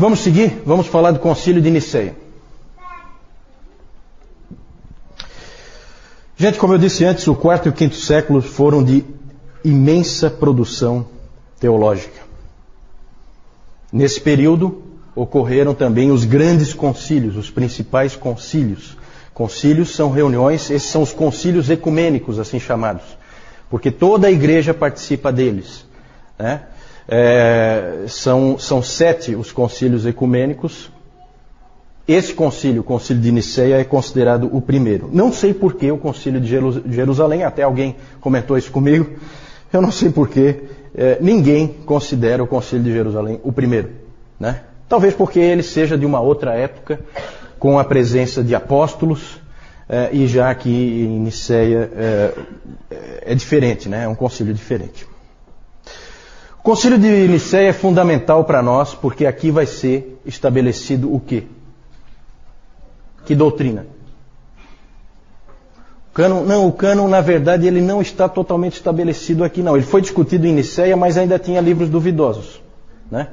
vamos seguir? Vamos falar do concílio de Niceia. Gente, como eu disse antes, o quarto e o quinto séculos foram de imensa produção teológica. Nesse período ocorreram também os grandes concílios, os principais concílios. Concílios são reuniões, esses são os concílios ecumênicos, assim chamados, porque toda a igreja participa deles. Né? É, são, são sete os concílios ecumênicos, esse concílio, o concílio de Niceia, é considerado o primeiro. Não sei por que o concílio de Jerusalém, até alguém comentou isso comigo, eu não sei por que é, ninguém considera o concílio de Jerusalém o primeiro. Né? Talvez porque ele seja de uma outra época, com a presença de apóstolos, é, e já que em Niceia é, é diferente, né? é um concílio diferente. O concílio de Niceia é fundamental para nós, porque aqui vai ser estabelecido o quê? Que doutrina? O não, o cânon, na verdade, ele não está totalmente estabelecido aqui, não. Ele foi discutido em Niceia, mas ainda tinha livros duvidosos. Né?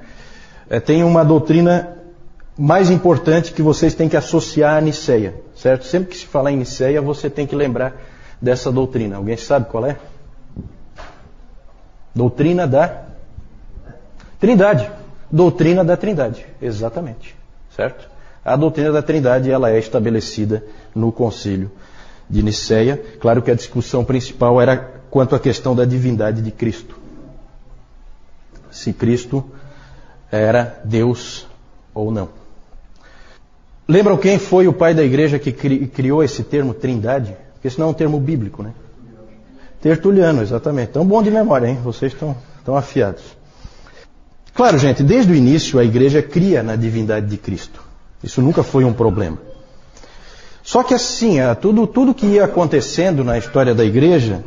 É, tem uma doutrina mais importante que vocês têm que associar a Niceia, certo? Sempre que se falar em Niceia, você tem que lembrar dessa doutrina. Alguém sabe qual é? Doutrina da Trindade. Doutrina da Trindade, exatamente, certo? A doutrina da Trindade ela é estabelecida no Concílio de Nicéia. Claro que a discussão principal era quanto à questão da divindade de Cristo. Se Cristo era Deus ou não. Lembram quem foi o pai da igreja que criou esse termo Trindade? Porque isso não é um termo bíblico, né? Tertuliano, exatamente. Tão bom de memória, hein? Vocês estão afiados. Claro, gente, desde o início a igreja cria na divindade de Cristo. Isso nunca foi um problema. Só que assim, tudo, tudo que ia acontecendo na história da igreja,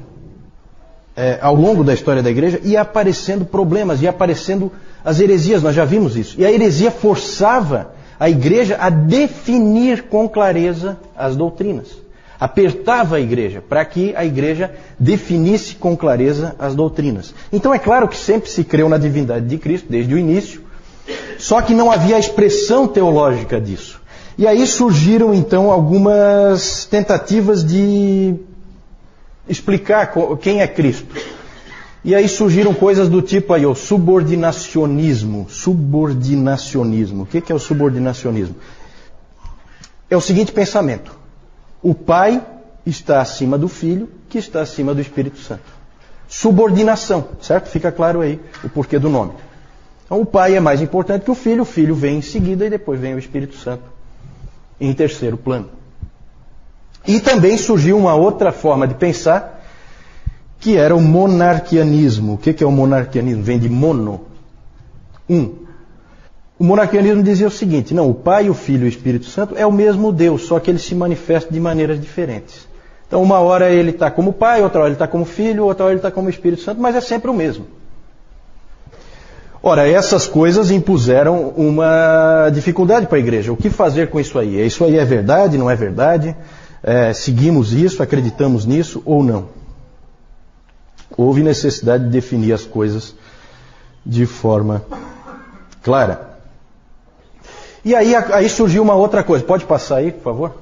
é, ao longo da história da igreja, ia aparecendo problemas, ia aparecendo as heresias, nós já vimos isso. E a heresia forçava a igreja a definir com clareza as doutrinas. Apertava a igreja para que a igreja definisse com clareza as doutrinas. Então é claro que sempre se creu na divindade de Cristo, desde o início, só que não havia expressão teológica disso. E aí surgiram então algumas tentativas de explicar quem é Cristo. E aí surgiram coisas do tipo aí, o subordinacionismo. Subordinacionismo. O que é o subordinacionismo? É o seguinte pensamento: o Pai está acima do Filho, que está acima do Espírito Santo. Subordinação, certo? Fica claro aí o porquê do nome. Então o pai é mais importante que o filho, o filho vem em seguida e depois vem o Espírito Santo em terceiro plano. E também surgiu uma outra forma de pensar, que era o monarquianismo. O que é o monarquianismo? Vem de mono, um. O monarquianismo dizia o seguinte: não, o Pai, o Filho e o Espírito Santo é o mesmo Deus, só que ele se manifesta de maneiras diferentes. Então, uma hora ele está como Pai, outra hora ele está como Filho, outra hora ele está como Espírito Santo, mas é sempre o mesmo. Ora, essas coisas impuseram uma dificuldade para a igreja. O que fazer com isso aí? Isso aí é verdade, não é verdade? É, seguimos isso, acreditamos nisso ou não? Houve necessidade de definir as coisas de forma clara. E aí, aí surgiu uma outra coisa. Pode passar aí, por favor?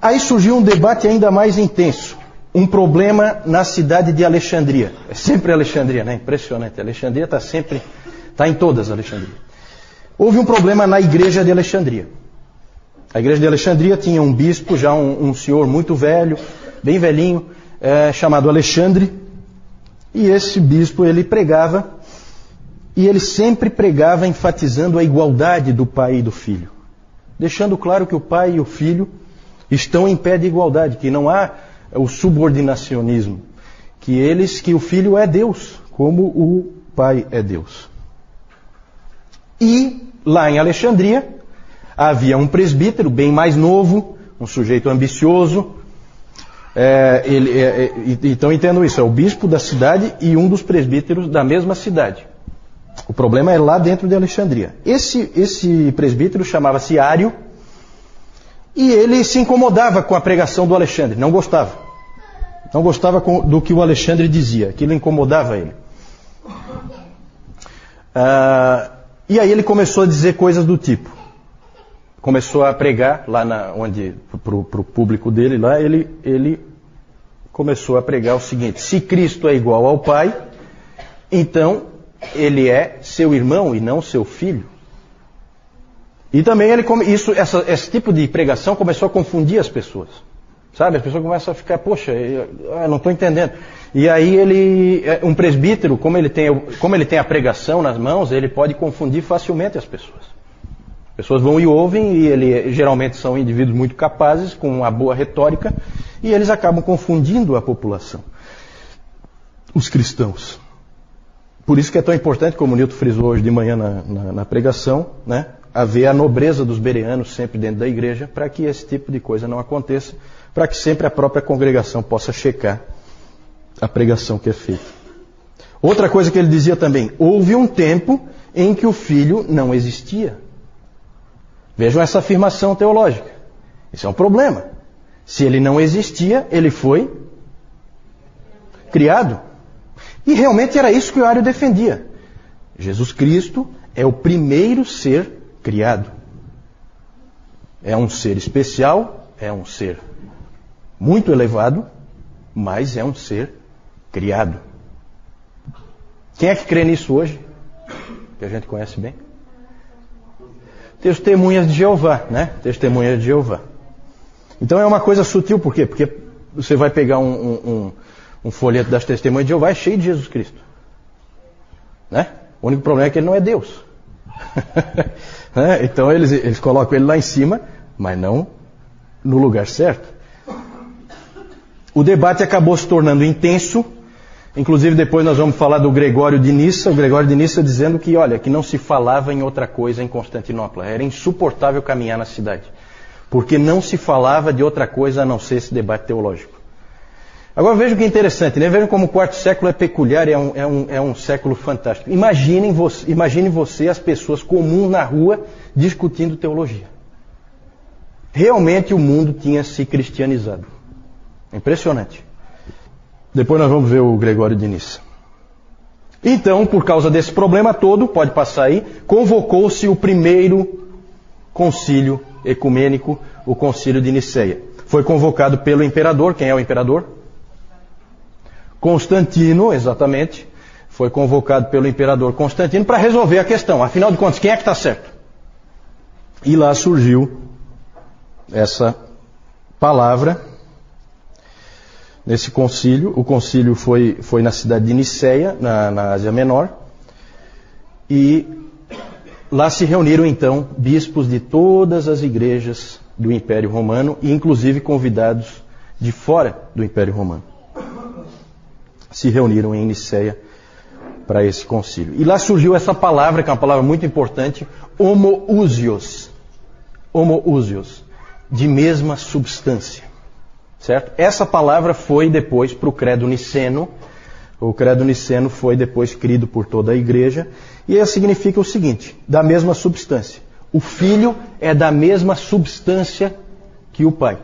Aí surgiu um debate ainda mais intenso um problema na cidade de Alexandria. É sempre Alexandria, né? Impressionante. Alexandria está sempre, está em todas Alexandria. Houve um problema na igreja de Alexandria. A igreja de Alexandria tinha um bispo, já um, um senhor muito velho, bem velhinho, é, chamado Alexandre. E esse bispo ele pregava, e ele sempre pregava enfatizando a igualdade do pai e do filho, deixando claro que o pai e o filho estão em pé de igualdade, que não há o subordinacionismo, que eles que o filho é Deus, como o pai é Deus. E lá em Alexandria havia um presbítero bem mais novo, um sujeito ambicioso. É, ele, é, é, então entendo isso, é o bispo da cidade e um dos presbíteros da mesma cidade. O problema é lá dentro de Alexandria. Esse, esse presbítero chamava-se Ário e ele se incomodava com a pregação do Alexandre, não gostava. Não gostava do que o Alexandre dizia, aquilo incomodava ele. Ah, E aí ele começou a dizer coisas do tipo. Começou a pregar lá na, onde, para o público dele lá, ele, ele começou a pregar o seguinte: se Cristo é igual ao Pai, então ele é seu irmão e não seu filho. E também ele isso, essa, esse tipo de pregação começou a confundir as pessoas. Sabe? As pessoas começam a ficar, poxa, eu, eu não estou entendendo. E aí ele, é, um presbítero, como ele, tem, como ele tem a pregação nas mãos, ele pode confundir facilmente as pessoas. As pessoas vão e ouvem, e ele geralmente são indivíduos muito capazes, com uma boa retórica, e eles acabam confundindo a população. Os cristãos. Por isso que é tão importante, como o Nilton frisou hoje de manhã na, na, na pregação, né, haver a nobreza dos bereanos sempre dentro da igreja, para que esse tipo de coisa não aconteça, para que sempre a própria congregação possa checar a pregação que é feita. Outra coisa que ele dizia também: houve um tempo em que o filho não existia. Vejam essa afirmação teológica. Isso é um problema. Se ele não existia, ele foi criado. E realmente era isso que o Ario defendia. Jesus Cristo é o primeiro ser criado. É um ser especial, é um ser muito elevado, mas é um ser criado. Quem é que crê nisso hoje? Que a gente conhece bem? Testemunhas de Jeová, né? Testemunhas de Jeová. Então é uma coisa sutil, por quê? Porque você vai pegar um, um, um folheto das testemunhas de Jeová é cheio de Jesus Cristo. Né? O único problema é que ele não é Deus. né? Então eles, eles colocam ele lá em cima, mas não no lugar certo. O debate acabou se tornando intenso Inclusive depois nós vamos falar do Gregório de Nissa, o Gregório de Nissa dizendo que, olha, que não se falava em outra coisa em Constantinopla. Era insuportável caminhar na cidade. Porque não se falava de outra coisa a não ser esse debate teológico. Agora vejam que interessante, né? Vejam como o quarto século é peculiar, é um, é um, é um século fantástico. Imaginem você, imagine você as pessoas comuns na rua discutindo teologia. Realmente o mundo tinha se cristianizado. Impressionante. Depois nós vamos ver o Gregório de Nissa. Então, por causa desse problema todo, pode passar aí, convocou-se o primeiro concílio ecumênico, o concílio de Niceia. Foi convocado pelo imperador, quem é o imperador? Constantino, exatamente. Foi convocado pelo imperador Constantino para resolver a questão. Afinal de contas, quem é que está certo? E lá surgiu essa palavra nesse concílio. O concílio foi, foi na cidade de Niceia, na, na Ásia Menor. E lá se reuniram então bispos de todas as igrejas do Império Romano, e inclusive convidados de fora do Império Romano. Se reuniram em Niceia para esse concílio. E lá surgiu essa palavra, que é uma palavra muito importante, homoousios. Homoousios, de mesma substância. Certo? Essa palavra foi depois para o credo niceno. O credo niceno foi depois crido por toda a igreja. E ela significa o seguinte: da mesma substância. O filho é da mesma substância que o pai.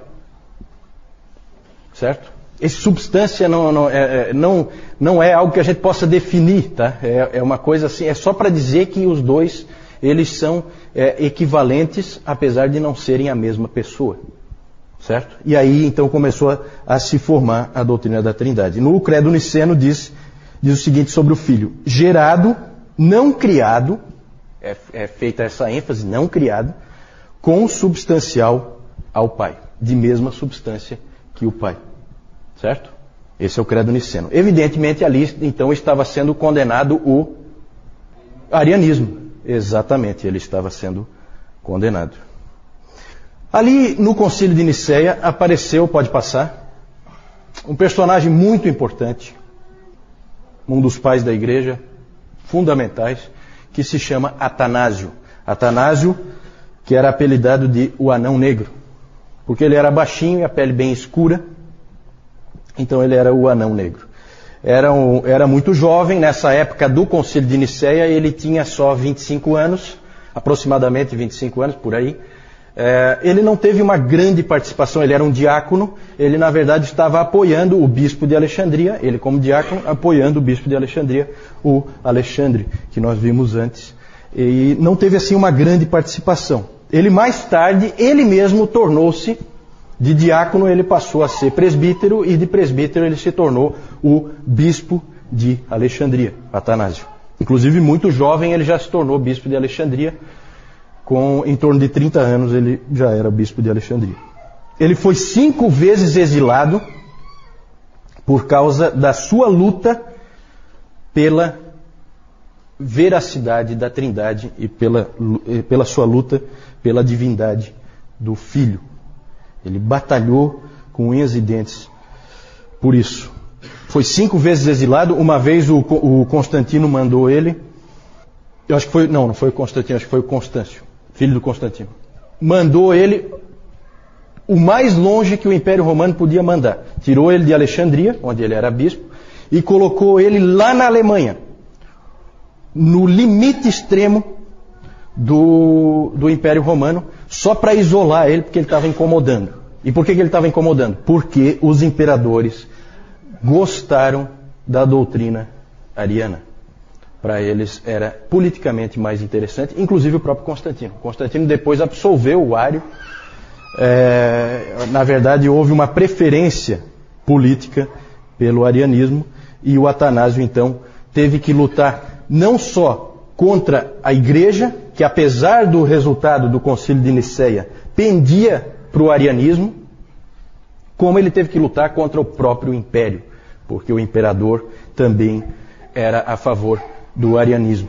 Certo? Esse substância não, não, é, é não, não é algo que a gente possa definir, tá? É, é uma coisa assim, é só para dizer que os dois eles são é, equivalentes, apesar de não serem a mesma pessoa. Certo? E aí então começou a, a, se formar a doutrina da Trindade. No Credo Niceno diz, diz o seguinte sobre o Filho: gerado, não criado, é, é feita essa ênfase, não criado, consubstancial ao Pai, de mesma substância que o Pai. Certo? Esse é o Credo Niceno. Evidentemente ali então estava sendo condenado o arianismo. Exatamente, ele estava sendo condenado. Ali no concílio de Nicéia apareceu, pode passar, um personagem muito importante, um dos pais da igreja, fundamentais, que se chama Atanásio. Atanásio, que era apelidado de o anão negro, porque ele era baixinho e a pele bem escura, então ele era o anão negro. Era, um, era muito jovem, nessa época do concílio de Nicéia, ele tinha só 25 anos, aproximadamente 25 anos, por aí, é, ele não teve uma grande participação, ele era um diácono, ele na verdade estava apoiando o bispo de Alexandria, ele como diácono apoiando o bispo de Alexandria, o Alexandre, que nós vimos antes. e não teve assim uma grande participação. Ele mais tarde, ele mesmo tornou-se de diácono, ele passou a ser presbítero e de presbítero ele se tornou o bispo de Alexandria, Atanásio. Inclusive muito jovem ele já se tornou bispo de Alexandria, com em torno de 30 anos ele já era bispo de Alexandria. Ele foi cinco vezes exilado por causa da sua luta pela veracidade da Trindade e pela, pela sua luta pela divindade do Filho. Ele batalhou com unhas e dentes por isso. Foi cinco vezes exilado. Uma vez o, o Constantino mandou ele. Eu acho que foi. Não, não foi o Constantino, acho que foi o Constâncio, filho do Constantino. Mandou ele o mais longe que o Império Romano podia mandar. Tirou ele de Alexandria, onde ele era bispo, e colocou ele lá na Alemanha, no limite extremo do, do Império Romano, só para isolar ele, porque ele estava incomodando. E por que, que ele estava incomodando? Porque os imperadores gostaram da doutrina ariana. Para eles era politicamente mais interessante, inclusive o próprio Constantino. Constantino depois absolveu o Ário é, na verdade, houve uma preferência política pelo arianismo e o Atanásio, então, teve que lutar não só contra a igreja, que apesar do resultado do concílio de Nicéia, pendia para o arianismo, como ele teve que lutar contra o próprio império, porque o imperador também era a favor do arianismo,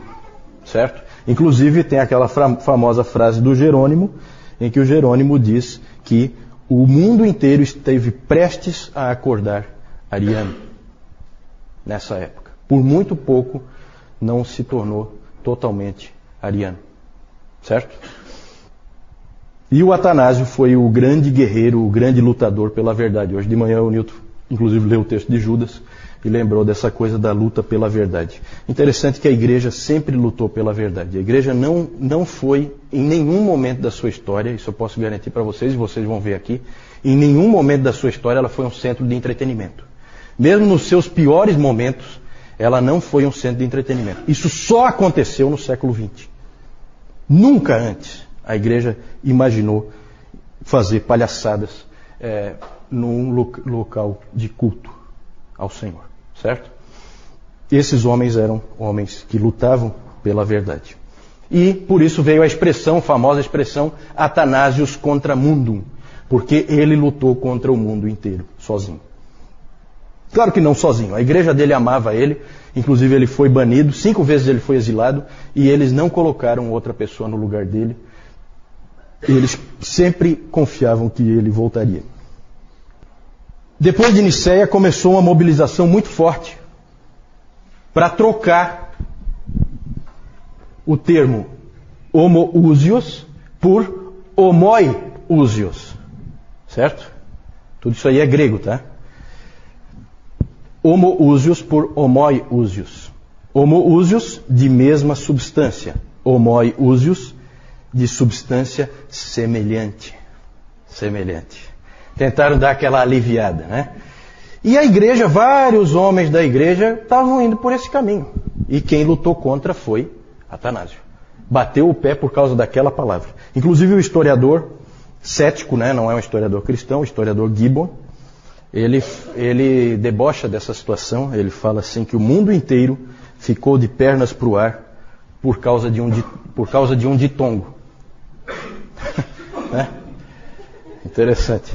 certo? Inclusive tem aquela famosa frase do Jerônimo, em que o Jerônimo diz que o mundo inteiro esteve prestes a acordar ariano nessa época. Por muito pouco não se tornou totalmente ariano. Certo? E o Atanásio foi o grande guerreiro, o grande lutador pela verdade. Hoje de manhã o Newton, inclusive, leu o texto de Judas e lembrou dessa coisa da luta pela verdade. Interessante que a igreja sempre lutou pela verdade. A igreja não, não foi, em nenhum momento da sua história, isso eu posso garantir para vocês, e vocês vão ver aqui, em nenhum momento da sua história ela foi um centro de entretenimento. Mesmo nos seus piores momentos, ela não foi um centro de entretenimento. Isso só aconteceu no século XX. Nunca antes a igreja imaginou fazer palhaçadas é, num local de culto ao Senhor certo? Esses homens eram homens que lutavam pela verdade. E por isso veio a expressão, a famosa expressão, Atanásios contra mundum, porque ele lutou contra o mundo inteiro, sozinho. Claro que não sozinho, a igreja dele amava ele, inclusive ele foi banido, cinco vezes ele foi exilado, e eles não colocaram outra pessoa no lugar dele. Eles sempre confiavam que ele voltaria. Depois de Nicéia começou uma mobilização muito forte para trocar o termo homoousios por homoiousios. Certo? Tudo isso aí é grego, tá? Homoousios por homoiousios. Homoousios de mesma substância. Homoiousios de substância semelhante. Semelhante tentaram dar aquela aliviada, né? E a igreja, vários homens da igreja estavam indo por esse caminho. E quem lutou contra foi Atanásio. Bateu o pé por causa daquela palavra. Inclusive o historiador cético, né, não é um historiador cristão, o historiador Gibbon, ele, ele debocha dessa situação, ele fala assim que o mundo inteiro ficou de pernas para o ar por causa de um, por causa de um ditongo. né? Interessante.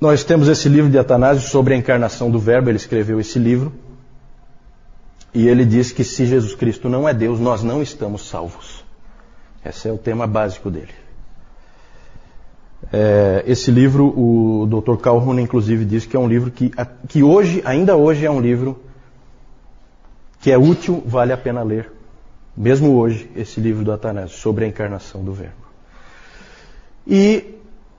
Nós temos esse livro de Atanásio sobre a encarnação do Verbo, ele escreveu esse livro. E ele diz que se Jesus Cristo não é Deus, nós não estamos salvos. Esse é o tema básico dele. É, esse livro, o Dr. Calhoun, inclusive, diz que é um livro que, que hoje, ainda hoje, é um livro que é útil, vale a pena ler. Mesmo hoje, esse livro do Atanásio, sobre a encarnação do Verbo. E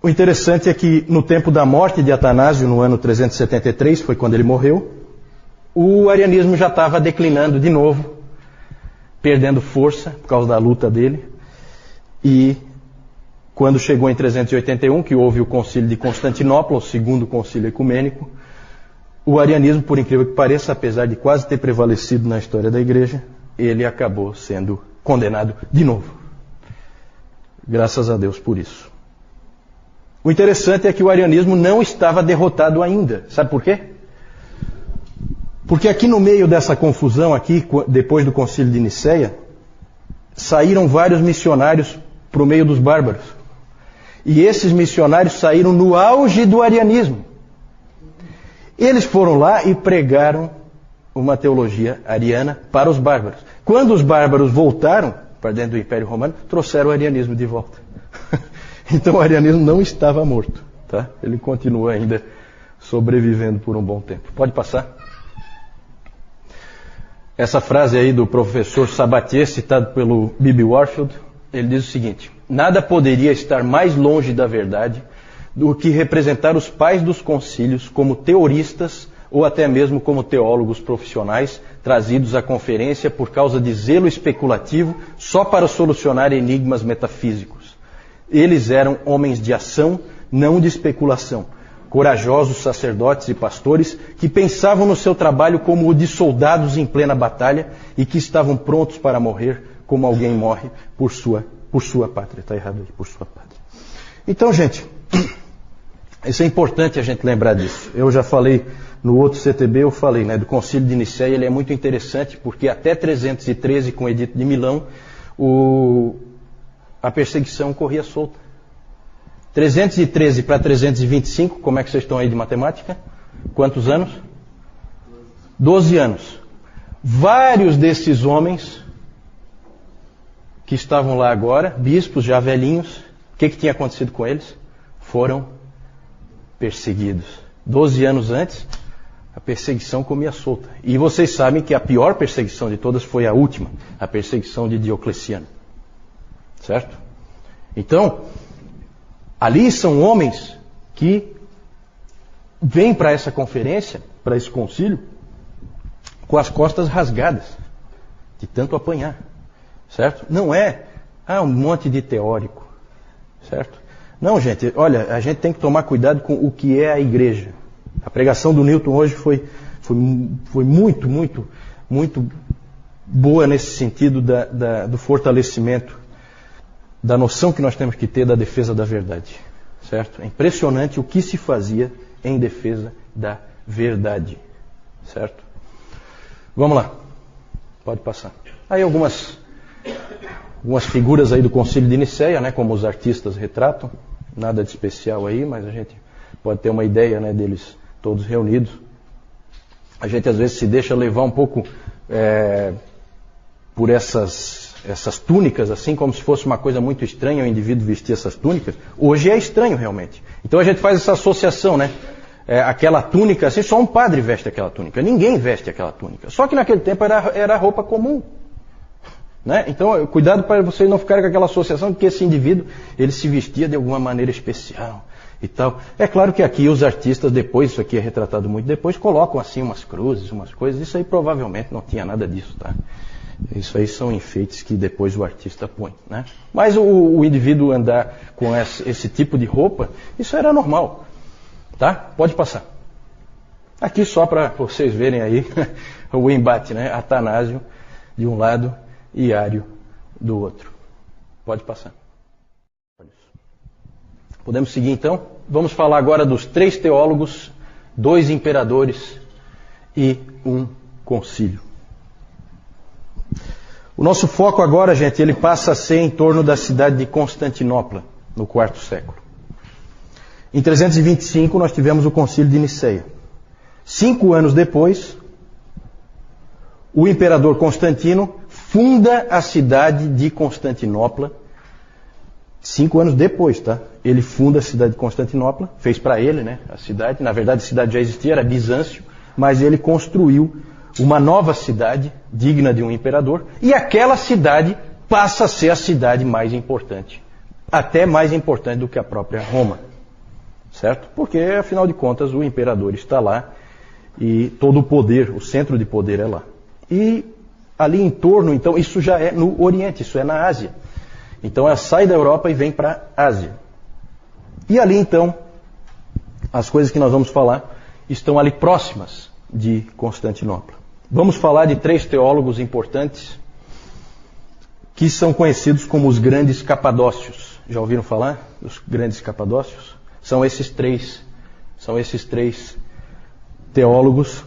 o interessante é que no tempo da morte de Atanásio, no ano 373, foi quando ele morreu, o arianismo já estava declinando de novo, perdendo força por causa da luta dele. E quando chegou em 381, que houve o concílio de Constantinopla, o segundo concílio ecumênico, o arianismo, por incrível que pareça, apesar de quase ter prevalecido na história da igreja, ele acabou sendo condenado de novo. Graças a Deus por isso. O interessante é que o arianismo não estava derrotado ainda. Sabe por quê? Porque aqui no meio dessa confusão aqui, depois do concílio de Nicéia, saíram vários missionários para o meio dos bárbaros. E esses missionários saíram no auge do arianismo. Eles foram lá e pregaram uma teologia ariana para os bárbaros. Quando os bárbaros voltaram para dentro do Império Romano, trouxeram o arianismo de volta. então o arianismo não estava morto, tá? Ele continua ainda sobrevivendo por um bom tempo. Pode passar. Essa frase aí do professor Sabatier, citado pelo Bibi Warfield, ele diz o seguinte: Nada poderia estar mais longe da verdade do que representar os pais dos concílios como teoristas ou até mesmo como teólogos profissionais trazidos à conferência por causa de zelo especulativo só para solucionar enigmas metafísicos. Eles eram homens de ação, não de especulação. Corajosos sacerdotes e pastores que pensavam no seu trabalho como o de soldados em plena batalha e que estavam prontos para morrer como alguém morre por sua, por sua pátria. Está errado aí, por sua pátria. Então, gente, isso é importante a gente lembrar disso. Eu já falei no outro CTB eu falei, né, do Concílio de Nicéia, ele é muito interessante porque até 313, com o Edito de Milão, o, a perseguição corria solta. 313 para 325, como é que vocês estão aí de matemática? Quantos anos? 12 anos. Vários desses homens que estavam lá agora, bispos já velhinhos, o que, que tinha acontecido com eles? Foram perseguidos. Doze anos antes, a perseguição comia solta. E vocês sabem que a pior perseguição de todas foi a última, a perseguição de Diocleciano. Certo? Então, ali são homens que vêm para essa conferência, para esse concílio, com as costas rasgadas, de tanto apanhar. Certo? Não é ah, um monte de teórico. Certo? Não, gente, olha, a gente tem que tomar cuidado com o que é a igreja. A pregação do Newton hoje foi, foi, foi muito, muito, muito boa nesse sentido da, da, do fortalecimento da noção que nós temos que ter da defesa da verdade. Certo? É impressionante o que se fazia em defesa da verdade. Certo? Vamos lá. Pode passar. Aí algumas, algumas figuras aí do Concílio de Nicéia, né, como os artistas retratam. Nada de especial aí, mas a gente pode ter uma ideia né, deles todos reunidos. A gente às vezes se deixa levar um pouco é, por essas, essas túnicas, assim como se fosse uma coisa muito estranha o indivíduo vestir essas túnicas. Hoje é estranho realmente. Então a gente faz essa associação, né? É, aquela túnica, assim, só um padre veste aquela túnica. Ninguém veste aquela túnica. Só que naquele tempo era, era roupa comum. Né? Então, cuidado para vocês não ficarem com aquela associação de que esse indivíduo ele se vestia de alguma maneira especial e tal. É claro que aqui os artistas, depois, isso aqui é retratado muito depois, colocam assim umas cruzes, umas coisas. Isso aí provavelmente não tinha nada disso, tá? Isso aí são enfeites que depois o artista põe, né? Mas o, o indivíduo andar com esse, esse, tipo de roupa, isso era normal, tá? Pode passar. Aqui só para vocês verem aí o embate, né? Atanásio de um lado e Ário do outro. Pode passar. Podemos seguir então? Vamos falar agora dos três teólogos, dois imperadores e um concílio. O nosso foco agora, gente, ele passa a ser em torno da cidade de Constantinopla, no quarto século. Em 325 nós tivemos o concílio de Niceia. Cinco anos depois, o imperador Constantino funda a cidade de Constantinopla Cinco anos depois, tá? Ele funda a cidade de Constantinopla, fez para ele, né? A cidade, na verdade a cidade já existia, era Bizâncio, mas ele construiu uma nova cidade digna de um imperador, e aquela cidade passa a ser a cidade mais importante, até mais importante do que a própria Roma, certo? Porque afinal de contas o imperador está lá e todo o poder, o centro de poder é lá. E ali em torno, então, isso já é no Oriente, isso é na Ásia. Então ela sai da Europa e vem para a Ásia. E ali então, as coisas que nós vamos falar estão ali próximas de Constantinopla. Vamos falar de três teólogos importantes que são conhecidos como os grandes capadócios. Já ouviram falar dos grandes capadócios? São esses três, são esses três teólogos.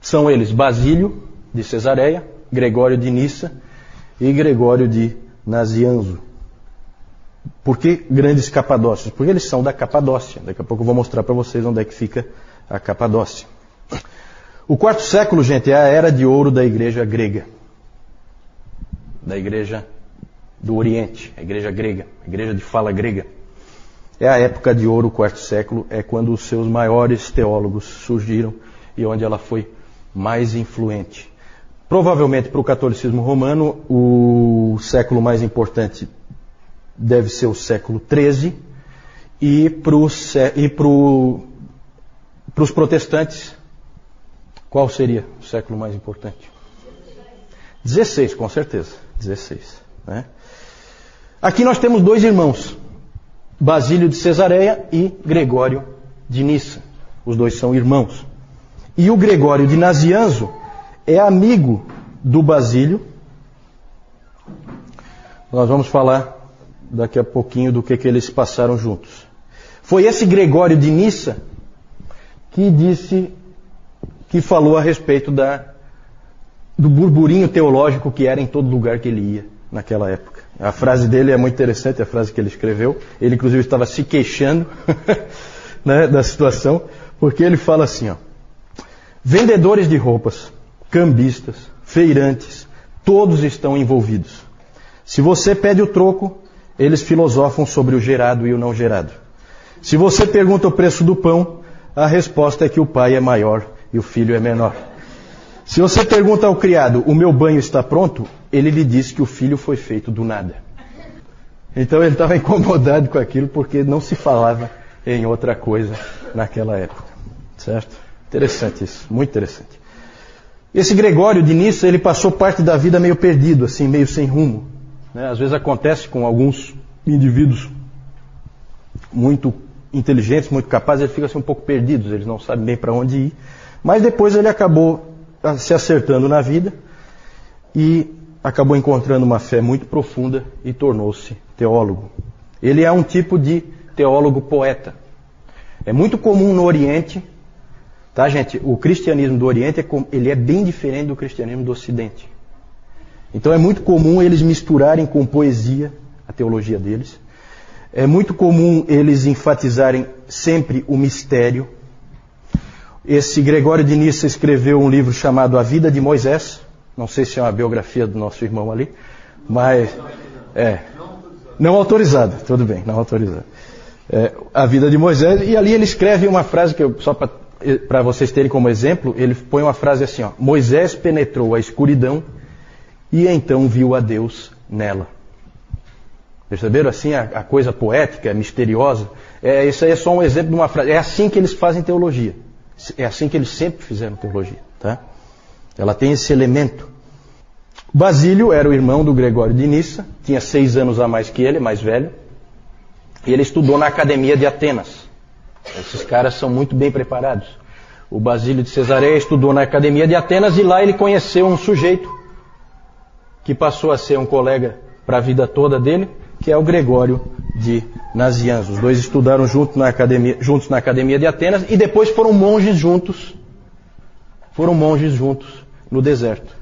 São eles Basílio de Cesareia, Gregório de Nissa e Gregório de Nazianzo. Por que grandes capadócios? Porque eles são da Capadócia. Daqui a pouco eu vou mostrar para vocês onde é que fica a Capadócia. O quarto século, gente, é a era de ouro da igreja grega. Da igreja do Oriente, a igreja grega, a igreja de fala grega. É a época de ouro, o quarto século, é quando os seus maiores teólogos surgiram e onde ela foi mais influente. Provavelmente para o catolicismo romano, o século mais importante deve ser o século XIII, e para os protestantes, qual seria o século mais importante? 16, com certeza. 16. Né? Aqui nós temos dois irmãos, Basílio de Cesareia e Gregório de Nissa. Os dois são irmãos. E o Gregório de Nazianzo é amigo do Basílio. Nós vamos falar daqui a pouquinho do que, que eles passaram juntos. Foi esse Gregório de Nissa que disse, que falou a respeito da, do burburinho teológico que era em todo lugar que ele ia naquela época. A frase dele é muito interessante, a frase que ele escreveu. Ele, inclusive, estava se queixando né, da situação, porque ele fala assim: ó, vendedores de roupas, cambistas, feirantes, todos estão envolvidos. Se você pede o troco, eles filosofam sobre o gerado e o não gerado. Se você pergunta o preço do pão, a resposta é que o pai é maior e o filho é menor. Se você pergunta ao criado, o meu banho está pronto? Ele lhe diz que o filho foi feito do nada. Então ele estava incomodado com aquilo porque não se falava em outra coisa naquela época. Certo? Interessante isso, muito interessante. Esse Gregório de Nissa, ele passou parte da vida meio perdido, assim, meio sem rumo. Né? Às vezes acontece com alguns indivíduos muito inteligentes, muito capazes, eles ficam assim um pouco perdidos, eles não sabem bem para onde ir. Mas depois ele acabou ah, se acertando na vida e acabou encontrando uma fé muito profunda e tornou-se teólogo. Ele é um tipo de teólogo poeta. É muito comum no Oriente, tá gente? O cristianismo do Oriente é, ele é bem diferente do cristianismo do Ocidente. Então é muito comum eles misturarem com poesia a teologia deles. É muito comum eles enfatizarem sempre o mistério. Esse Gregório de Nissa escreveu um livro chamado A Vida de Moisés. Não sei se é uma biografia do nosso irmão ali, mas é não autorizada, tudo bem, não autorizada. É, a vida de Moisés e ali ele escreve uma frase que eu só para vocês terem como exemplo, ele põe uma frase assim: ó, Moisés penetrou a escuridão e então viu a Deus nela. Perceberam assim a, a coisa poética, misteriosa? É, isso aí é só um exemplo de uma frase. É assim que eles fazem teologia. É assim que eles sempre fizeram teologia. Tá? Ela tem esse elemento. Basílio era o irmão do Gregório de Nissa, tinha seis anos a mais que ele, mais velho, e ele estudou na Academia de Atenas. Esses caras são muito bem preparados. O Basílio de Cesareia estudou na Academia de Atenas e lá ele conheceu um sujeito que passou a ser um colega para a vida toda dele, que é o Gregório de Nazianzo. Os dois estudaram junto na academia, juntos na Academia de Atenas e depois foram monges juntos. Foram monges juntos no deserto.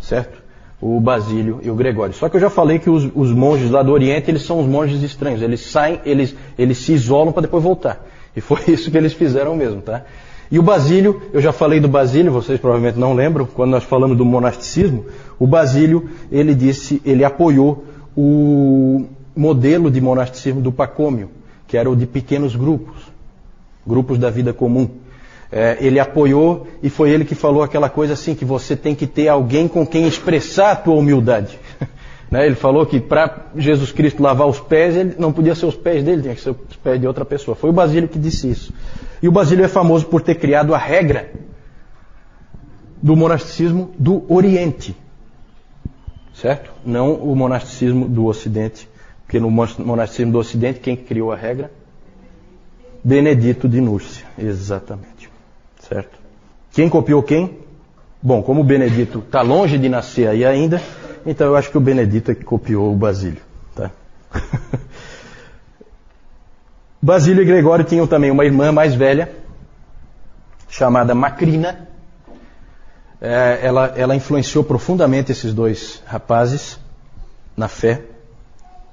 Certo? O Basílio e o Gregório. Só que eu já falei que os, os monges lá do Oriente, eles são os monges estranhos. Eles saem, eles, eles se isolam para depois voltar. E foi isso que eles fizeram mesmo, tá? E o Basílio, eu já falei do Basílio, vocês provavelmente não lembram, quando nós falamos do monasticismo, o Basílio, ele disse, ele apoiou o modelo de monasticismo do Pacômio, que era o de pequenos grupos, grupos da vida comum. É, ele apoiou e foi ele que falou aquela coisa assim, que você tem que ter alguém com quem expressar a tua humildade. Né? Ele falou que para Jesus Cristo lavar os pés, ele não podia ser os pés dele, tinha que ser os pés de outra pessoa. Foi o Basílio que disse isso. E o Basílio é famoso por ter criado a regra do monasticismo do Oriente. Certo? Não o monasticismo do Ocidente. Porque no monasticismo do Ocidente, quem criou a regra? Benedito de Núrcia. Exatamente. Certo? Quem copiou quem? Bom, como Benedito está longe de nascer aí ainda, Então eu acho que o Benedito é que copiou o Basílio. Tá? Basílio e Gregório tinham também uma irmã mais velha, chamada Macrina. É, ela, ela influenciou profundamente esses dois rapazes na fé.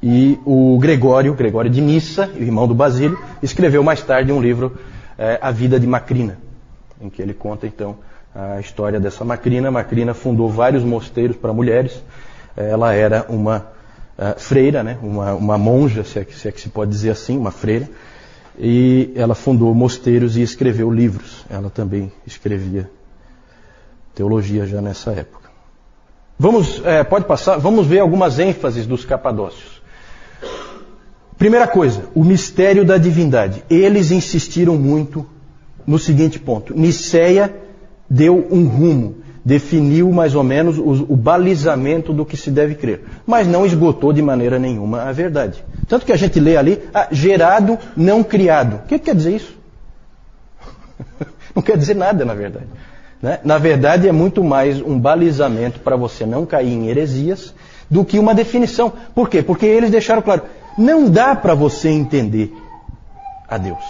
E o Gregório, Gregório de Nissa, irmão do Basílio, escreveu mais tarde um livro, é, A Vida de Macrina, em que ele conta então a história dessa Macrina. Macrina fundou vários mosteiros para mulheres. Ela era uma uh, freira, né? uma, uma monja, se é, que, se é que se pode dizer assim, uma freira. E ela fundou mosteiros e escreveu livros. Ela também escrevia teologia já nessa época. Vamos, é, pode passar, vamos ver algumas ênfases dos capadócios. Primeira coisa, o mistério da divindade. Eles insistiram muito no seguinte ponto: Niceia deu um rumo, definiu mais ou menos o, o, balizamento do que se deve crer, mas não esgotou de maneira nenhuma a verdade. Tanto que a gente lê ali, ah, gerado, não criado. O que quer dizer isso? não quer dizer nada, na verdade. Né? Na verdade, é muito mais um balizamento para você não cair em heresias do que uma definição. Por quê? Porque eles deixaram claro: não dá para você entender a Deus.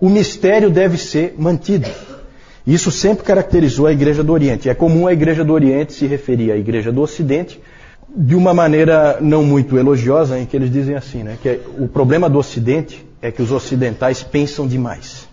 O mistério deve ser mantido. Isso sempre caracterizou a Igreja do Oriente. É comum a Igreja do Oriente se referir à Igreja do Ocidente de uma maneira não muito elogiosa, em que eles dizem assim, né, que é, o problema do Ocidente é que os ocidentais pensam demais,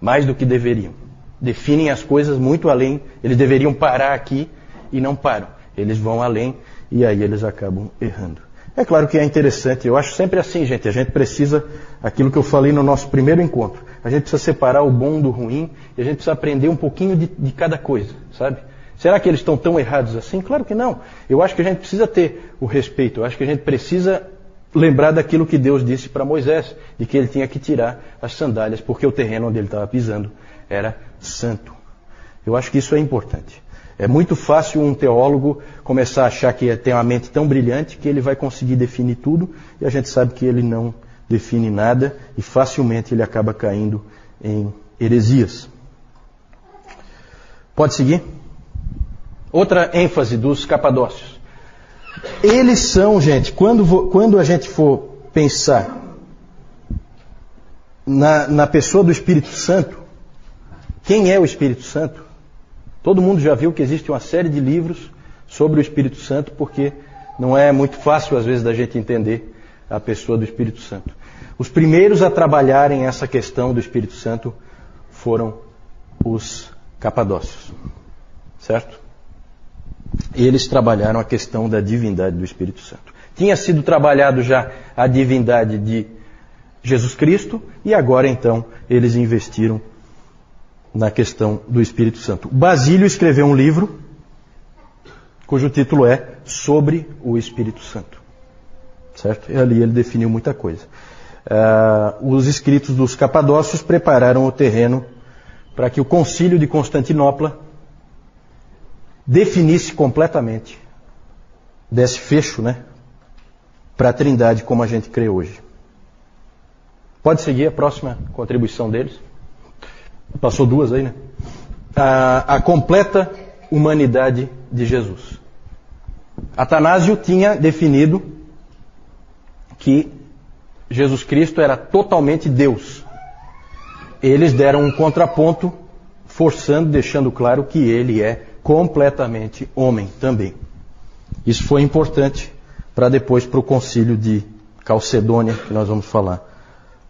mais do que deveriam. Definem as coisas muito além, eles deveriam parar aqui e não param. Eles vão além e aí eles acabam errando. É claro que é interessante, eu acho sempre assim, gente, a gente precisa, aquilo que eu falei no nosso primeiro encontro, a gente precisa separar o bom do ruim e a gente precisa aprender um pouquinho de, de cada coisa, sabe? Será que eles estão tão errados assim? Claro que não. Eu acho que a gente precisa ter o respeito, eu acho que a gente precisa lembrar daquilo que Deus disse para Moisés, de que ele tinha que tirar as sandálias, porque o terreno onde ele estava pisando era santo. Eu acho que isso é importante. É muito fácil um teólogo começar a achar que tem uma mente tão brilhante que ele vai conseguir definir tudo e a gente sabe que ele não define nada e facilmente ele acaba caindo em heresias. Pode seguir? Outra ênfase dos capadócios. Eles são, gente, quando, quando a gente for pensar na, na pessoa do Espírito Santo, quem é o Espírito Santo? Todo mundo já viu que existe uma série de livros sobre o Espírito Santo, porque não é muito fácil, às vezes, da gente entender a pessoa do Espírito Santo. Os primeiros a trabalharem essa questão do Espírito Santo foram os capadócios. Certo? Eles trabalharam a questão da divindade do Espírito Santo. Tinha sido trabalhado já a divindade de Jesus Cristo e agora então eles investiram na questão do Espírito Santo. Basílio escreveu um livro cujo título é Sobre o Espírito Santo. Certo? E ali ele definiu muita coisa. Uh, os escritos dos capadócios prepararam o terreno para que o concílio de Constantinopla definisse completamente, desse fecho, né, para a trindade como a gente crê hoje. Pode seguir a próxima contribuição deles? Passou duas aí, né? A, a completa humanidade de Jesus. Atanásio tinha definido que Jesus Cristo era totalmente Deus. Eles deram um contraponto, forçando, deixando claro que ele é completamente homem também. Isso foi importante para depois para o concílio de Calcedônia, que nós vamos falar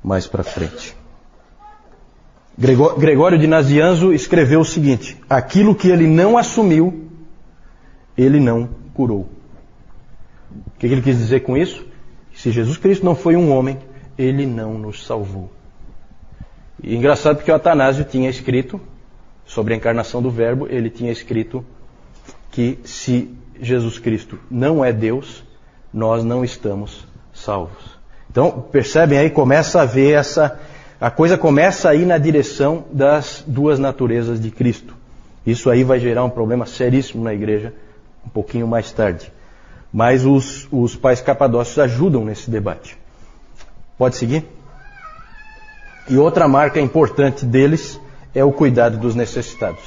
mais para frente. Gregório de Nazianzo escreveu o seguinte: aquilo que ele não assumiu, ele não curou. O que ele quis dizer com isso? Se Jesus Cristo não foi um homem, ele não nos salvou. E engraçado porque o Atanásio tinha escrito sobre a encarnação do Verbo, ele tinha escrito que se Jesus Cristo não é Deus, nós não estamos salvos. Então, percebem aí, começa a ver essa a coisa começa a ir na direção das duas naturezas de Cristo. Isso aí vai gerar um problema seríssimo na igreja um pouquinho mais tarde. Mas os, os pais capadócios ajudam nesse debate. Pode seguir? E outra marca importante deles é o cuidado dos necessitados.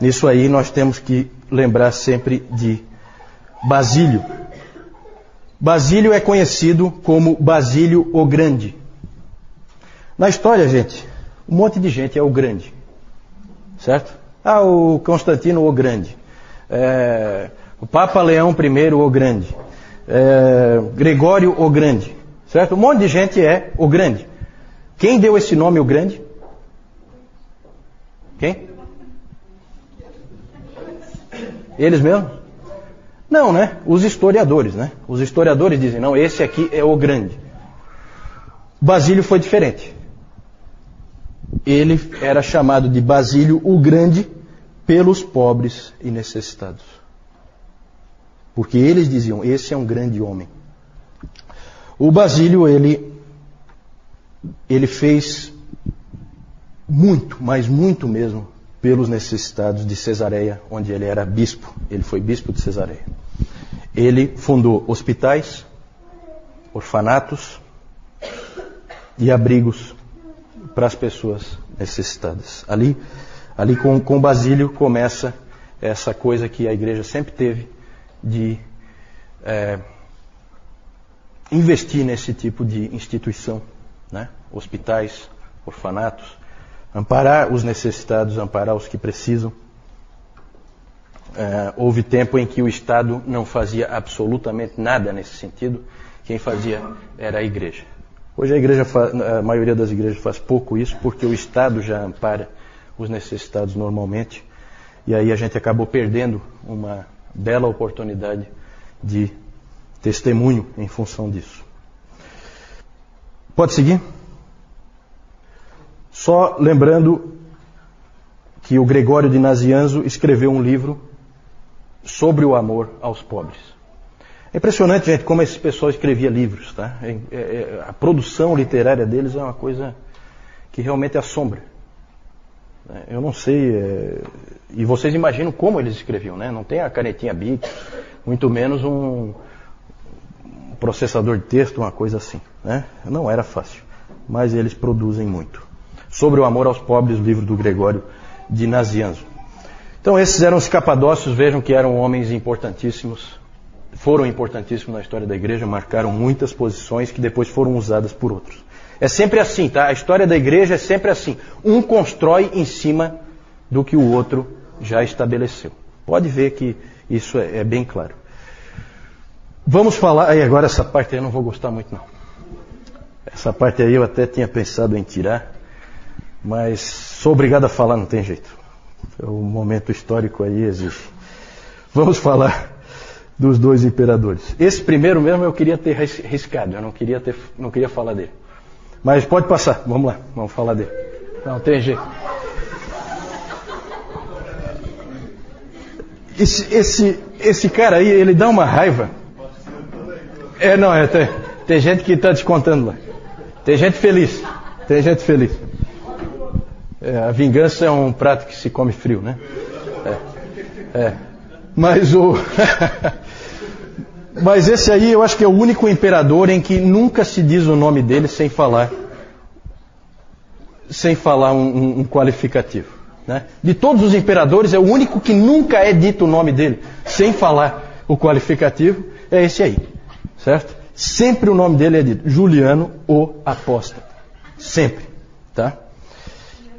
Nisso aí nós temos que lembrar sempre de Basílio. Basílio é conhecido como Basílio o Grande. Na história, gente, um monte de gente é o Grande. Certo? Ah, o Constantino o Grande. É, o Papa Leão I o Grande. É, Gregório o Grande. Certo? Um monte de gente é o Grande. Quem deu esse nome o Grande? Quem? Eles mesmos? Não, né? Os historiadores, né? Os historiadores dizem, não, esse aqui é o grande. Basílio foi diferente. Ele era chamado de Basílio o Grande pelos pobres e necessitados. Porque eles diziam, esse é um grande homem. O Basílio, ele, ele fez muito, mas muito mesmo, pelos necessitados de Cesareia, onde ele era bispo. Ele foi bispo de Cesareia. Ele fundou hospitais, orfanatos e abrigos para as pessoas necessitadas. Ali, ali com, com Basílio começa essa coisa que a igreja sempre teve de é, investir nesse tipo de instituição, né? hospitais, orfanatos, amparar os necessitados, amparar os que precisam. É, houve tempo em que o Estado não fazia absolutamente nada nesse sentido, quem fazia era a igreja. Hoje a, igreja a maioria das igrejas faz pouco isso, porque o Estado já ampara os necessitados normalmente, e aí a gente acabou perdendo uma bela oportunidade de testemunho em função disso. Pode seguir? Só lembrando que o Gregório de Nazianzo escreveu um livro sobre o amor aos pobres. É impressionante, gente, como esse pessoal escrevia livros, tá? É, é, é, a produção literária deles é uma coisa que realmente assombra. É, eu não sei, é, e vocês imaginam como eles escreviam, né? Não tem a canetinha Bic, muito menos um processador de texto, uma coisa assim, né? Não era fácil, mas eles produzem muito sobre o amor aos pobres, livro do Gregório de Nazianzo. Então esses eram os capadócios, vejam que eram homens importantíssimos, foram importantíssimos na história da igreja, marcaram muitas posições que depois foram usadas por outros. É sempre assim, tá? A história da igreja é sempre assim. Um constrói em cima do que o outro já estabeleceu. Pode ver que isso é, é bem claro. Vamos falar, aí agora essa parte aí eu não vou gostar muito não. Essa parte aí eu até tinha pensado em tirar, mas sou obrigado a falar, não tem jeito. O momento histórico aí existe. Vamos falar dos dois imperadores. Esse primeiro mesmo eu queria ter riscado, eu não queria, ter, não queria falar dele. Mas pode passar, vamos lá, vamos falar dele. Não tem jeito. Esse, esse, esse cara aí, ele dá uma raiva. É, não, é, tem, tem gente que está descontando lá. Tem gente feliz. Tem gente feliz. É, a vingança é um prato que se come frio, né? É. é. Mas o. Mas esse aí eu acho que é o único imperador em que nunca se diz o nome dele sem falar. Sem falar um, um qualificativo. Né? De todos os imperadores, é o único que nunca é dito o nome dele sem falar o qualificativo, é esse aí. Certo? Sempre o nome dele é dito. Juliano o Apóstolo. Sempre. Tá?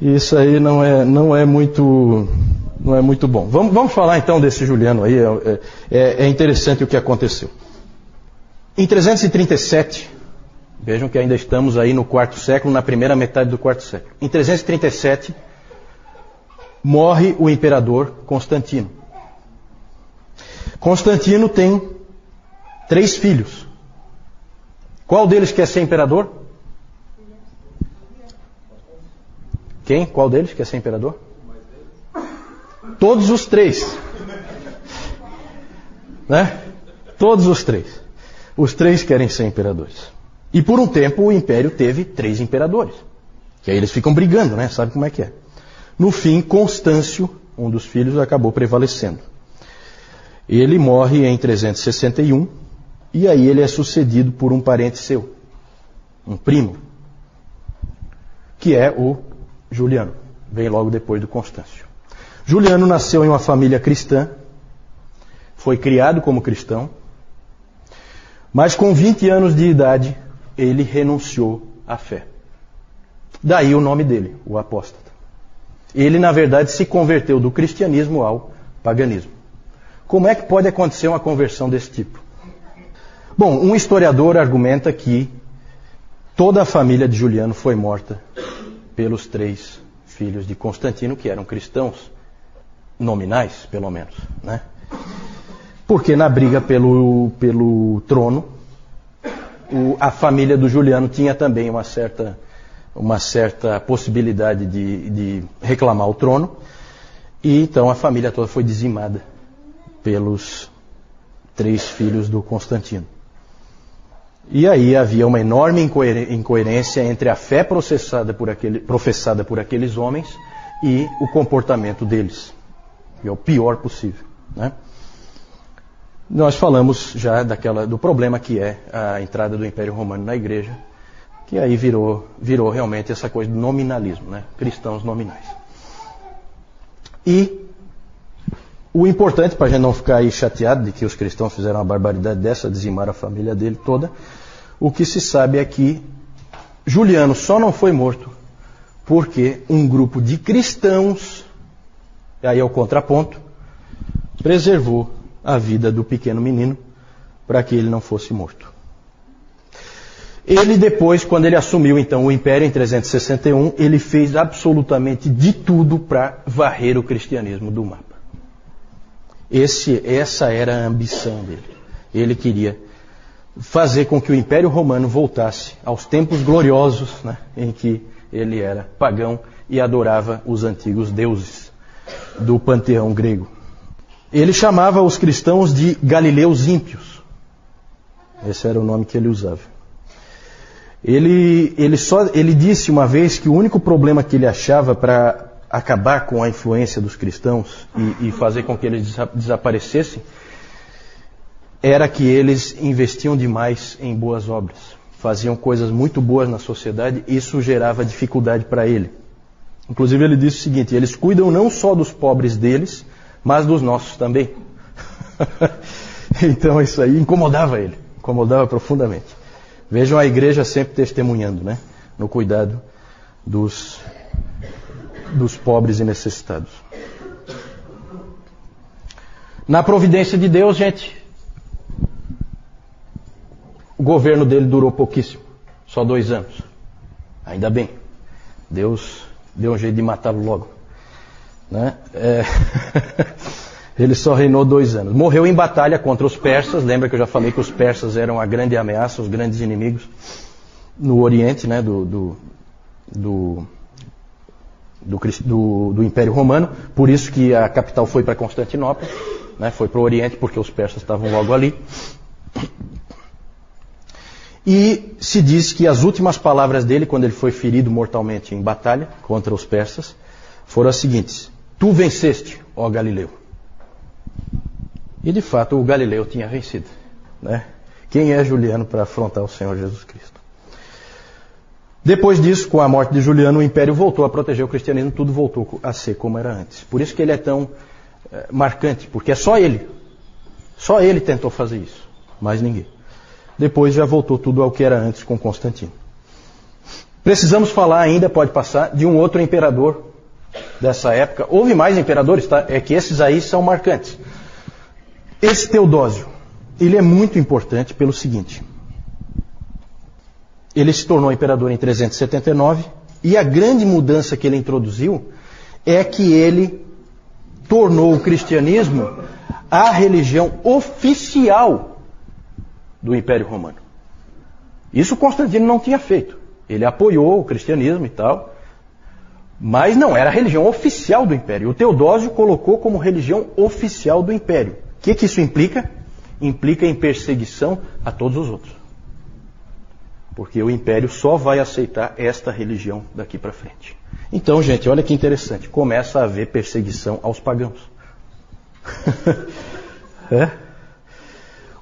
Isso aí não é, não é muito não é muito bom. Vamos, vamos falar então desse Juliano aí, é, é, é interessante o que aconteceu. Em 337, vejam que ainda estamos aí no quarto século, na primeira metade do quarto século. Em 337, morre o imperador Constantino. Constantino tem três filhos. Qual deles quer ser imperador? Quem? Qual deles quer ser imperador? Todos os três. Né? Todos os três. Os três querem ser imperadores. E por um tempo o império teve três imperadores. Que aí eles ficam brigando, né? Sabe como é que é? No fim, Constâncio, um dos filhos, acabou prevalecendo. Ele morre em 361 e aí ele é sucedido por um parente seu, um primo, que é o Juliano. Vem logo depois do Constâncio. Juliano nasceu em uma família cristã, foi criado como cristão, mas com 20 anos de idade ele renunciou à fé. Daí o nome dele, o apóstata. Ele, na verdade, se converteu do cristianismo ao paganismo. Como é que pode acontecer uma conversão desse tipo? Bom, um historiador argumenta que toda a família de Juliano foi morta pelos três filhos de Constantino, que eram cristãos, nominais, pelo menos. Né? Porque na briga pelo, pelo trono, o, a família do Juliano tinha também uma certa, uma certa possibilidade de, de reclamar o trono, e então a família toda foi dizimada pelos três filhos do Constantino. E aí havia uma enorme incoerência entre a fé por aquele, professada por aqueles homens e o comportamento deles. E é o pior possível. Né? Nós falamos já daquela, do problema que é a entrada do Império Romano na igreja, que aí virou, virou realmente essa coisa do nominalismo, né? cristãos nominais. E o importante, para a gente não ficar aí chateado de que os cristãos fizeram uma barbaridade dessa, dizimar a família dele toda, o que se sabe é que Juliano só não foi morto porque um grupo de cristãos, aí é o contraponto, preservou a vida do pequeno menino para que ele não fosse morto. Ele depois, quando ele assumiu então o império em 361, ele fez absolutamente de tudo para varrer o cristianismo do mapa. Esse, essa era a ambição dele. Ele queria fazer com que o Império Romano voltasse aos tempos gloriosos né, em que ele era pagão e adorava os antigos deuses do panteão grego. Ele chamava os cristãos de galileus ímpios. Esse era o nome que ele usava. Ele, ele, só, ele disse uma vez que o único problema que ele achava para acabar com a influência dos cristãos e, e fazer com que eles desaparecessem, era que eles investiam demais em boas obras, faziam coisas muito boas na sociedade e isso gerava dificuldade para ele. Inclusive ele disse o seguinte: eles cuidam não só dos pobres deles, mas dos nossos também. então isso aí incomodava ele, incomodava profundamente. Vejam a igreja sempre testemunhando, né, no cuidado dos dos pobres e necessitados. Na providência de Deus, gente, o governo dele durou pouquíssimo, só dois anos. Ainda bem. Deus deu um jeito de matá-lo logo. Né? É... Ele só reinou dois anos. Morreu em batalha contra os persas. Lembra que eu já falei que os persas eram a grande ameaça, os grandes inimigos no Oriente, né, do, do, do do, do, Império Romano, por isso que a capital foi para Constantinopla, né, foi para o Oriente, porque os persas estavam logo ali. E se diz que as últimas palavras dele, quando ele foi ferido mortalmente em batalha contra os persas, foram as seguintes: Tu venceste, ó Galileu. E de fato o Galileu tinha vencido. Né? Quem é Juliano para afrontar o Senhor Jesus Cristo? Depois disso, com a morte de Juliano, o império voltou a proteger o cristianismo, tudo voltou a ser como era antes. Por isso que ele é tão é, marcante, porque é só ele. Só ele tentou fazer isso, mais ninguém. Depois já voltou tudo ao que era antes com Constantino. Precisamos falar ainda, pode passar, de um outro imperador dessa época. Houve mais imperadores, tá? É que esses aí são marcantes. Esse Teodósio, ele é muito importante pelo seguinte. Ele se tornou imperador em 379 e a grande mudança que ele introduziu é que ele tornou o cristianismo a religião oficial do Império Romano. Isso Constantino não tinha feito. Ele apoiou o cristianismo e tal, mas não era a religião oficial do Império. O Teodósio colocou como religião oficial do Império. O que, que isso implica? Implica em perseguição a todos os outros. Porque o império só vai aceitar esta religião daqui para frente. Então, gente, olha que interessante. Começa a haver perseguição aos pagãos. é?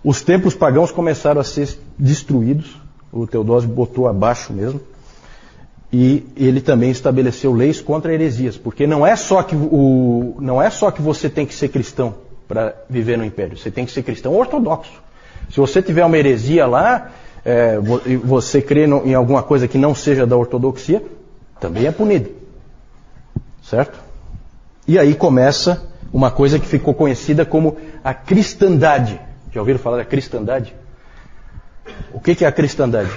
Os templos pagãos começaram a ser destruídos. O Teodósio botou abaixo mesmo. E ele também estabeleceu leis contra heresias, porque não é só que, o, não é só que você tem que ser cristão para viver no império, você tem que ser cristão ortodoxo. Se você tiver uma heresia lá, é, você crê em alguma coisa que não seja da ortodoxia, também é punido. Certo? E aí começa uma coisa que ficou conhecida como a cristandade. Já ouviram falar da cristandade? O que é a cristandade?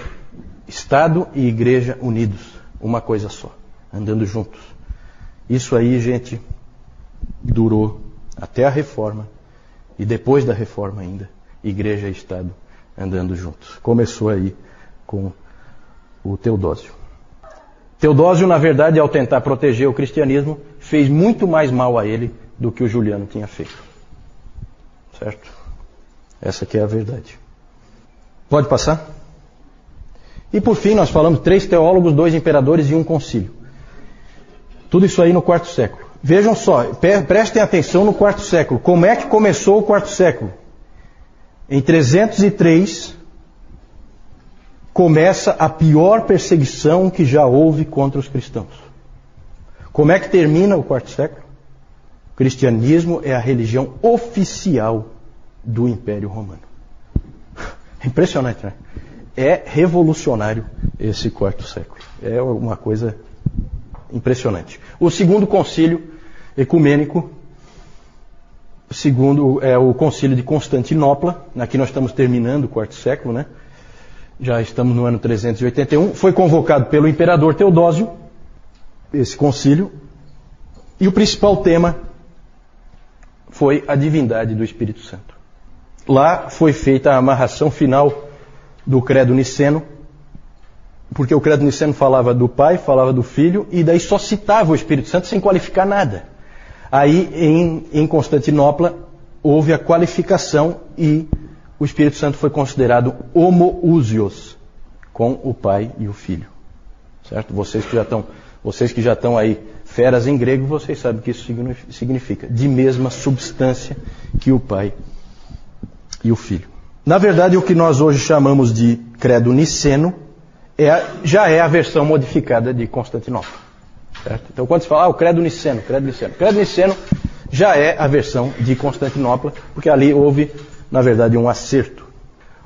Estado e igreja unidos, uma coisa só, andando juntos. Isso aí, gente, durou até a reforma e depois da reforma ainda, igreja e Estado andando juntos. Começou aí com o Teodósio. Teodósio, na verdade, ao tentar proteger o cristianismo, fez muito mais mal a ele do que o Juliano tinha feito. Certo? Essa é a verdade. Pode passar? E por fim, nós falamos três teólogos, dois imperadores e um concílio. Tudo isso aí no quarto século. Vejam só, prestem atenção no quarto século. Como é que começou o quarto século? Em 303, começa a pior perseguição que já houve contra os cristãos. Como é que termina o quarto século? O cristianismo é a religião oficial do Império Romano. Impressionante, né? É revolucionário esse quarto século. É uma coisa impressionante. O segundo concílio ecumênico, segundo é o concílio de Constantinopla, aqui nós estamos terminando o quarto século, né? Já estamos no ano 381, foi convocado pelo imperador Teodósio, esse concílio, e o principal tema foi a divindade do Espírito Santo. Lá foi feita a amarração final do credo niceno, porque o credo niceno falava do Pai, falava do Filho, e daí só citava o Espírito Santo sem qualificar nada. Aí em, em Constantinopla houve a qualificação e o Espírito Santo foi considerado homoousios com o Pai e o Filho. Certo? Vocês que já estão, vocês que já estão aí feras em grego, vocês sabem o que isso significa. De mesma substância que o Pai e o Filho. Na verdade, o que nós hoje chamamos de credo niceno é, já é a versão modificada de Constantinopla. Certo? Então, quando se fala ah, o credo niceno, credo niceno, credo niceno já é a versão de Constantinopla, porque ali houve, na verdade, um acerto.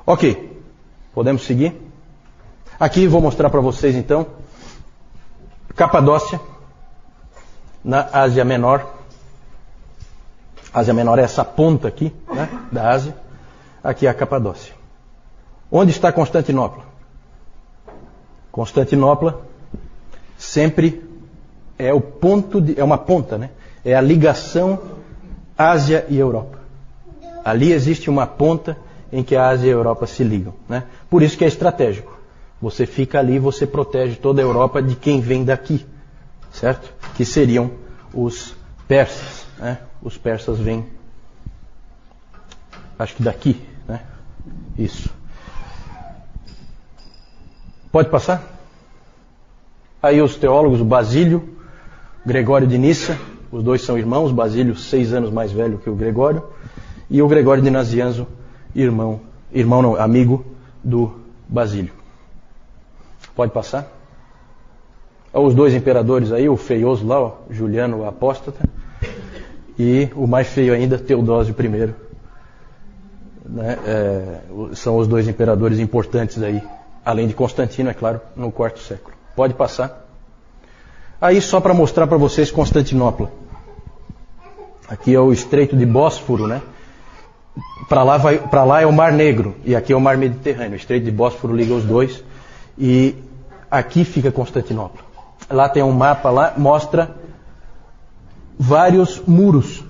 Ok, podemos seguir? Aqui vou mostrar para vocês então Capadócia, na Ásia Menor. Ásia Menor é essa ponta aqui, né, da Ásia aqui é a Capadócia. Onde está Constantinopla? Constantinopla sempre é o ponto de, é uma ponta, né? É a ligação Ásia e Europa. Ali existe uma ponta em que a Ásia e a Europa se ligam, né? Por isso que é estratégico. Você fica ali, você protege toda a Europa de quem vem daqui, certo? Que seriam os persas, né? Os persas vêm, acho que daqui? Isso. Pode passar? Aí os teólogos, Basílio, Gregório de Nissa, os dois são irmãos, Basílio seis anos mais velho que o Gregório, e o Gregório de Nazianzo, irmão, irmão não, amigo do Basílio. Pode passar? Os dois imperadores aí, o feioso lá, ó, Juliano o apóstata, e o mais feio ainda, Teodósio I, né, é, são os dois imperadores importantes aí, além de Constantino, é claro, no quarto século. Pode passar. Aí só para mostrar para vocês Constantinopla. Aqui é o Estreito de Bósforo, né? Para lá, lá é o Mar Negro e aqui é o Mar Mediterrâneo. O Estreito de Bósforo liga os dois e aqui fica Constantinopla. Lá tem um mapa lá, mostra vários muros,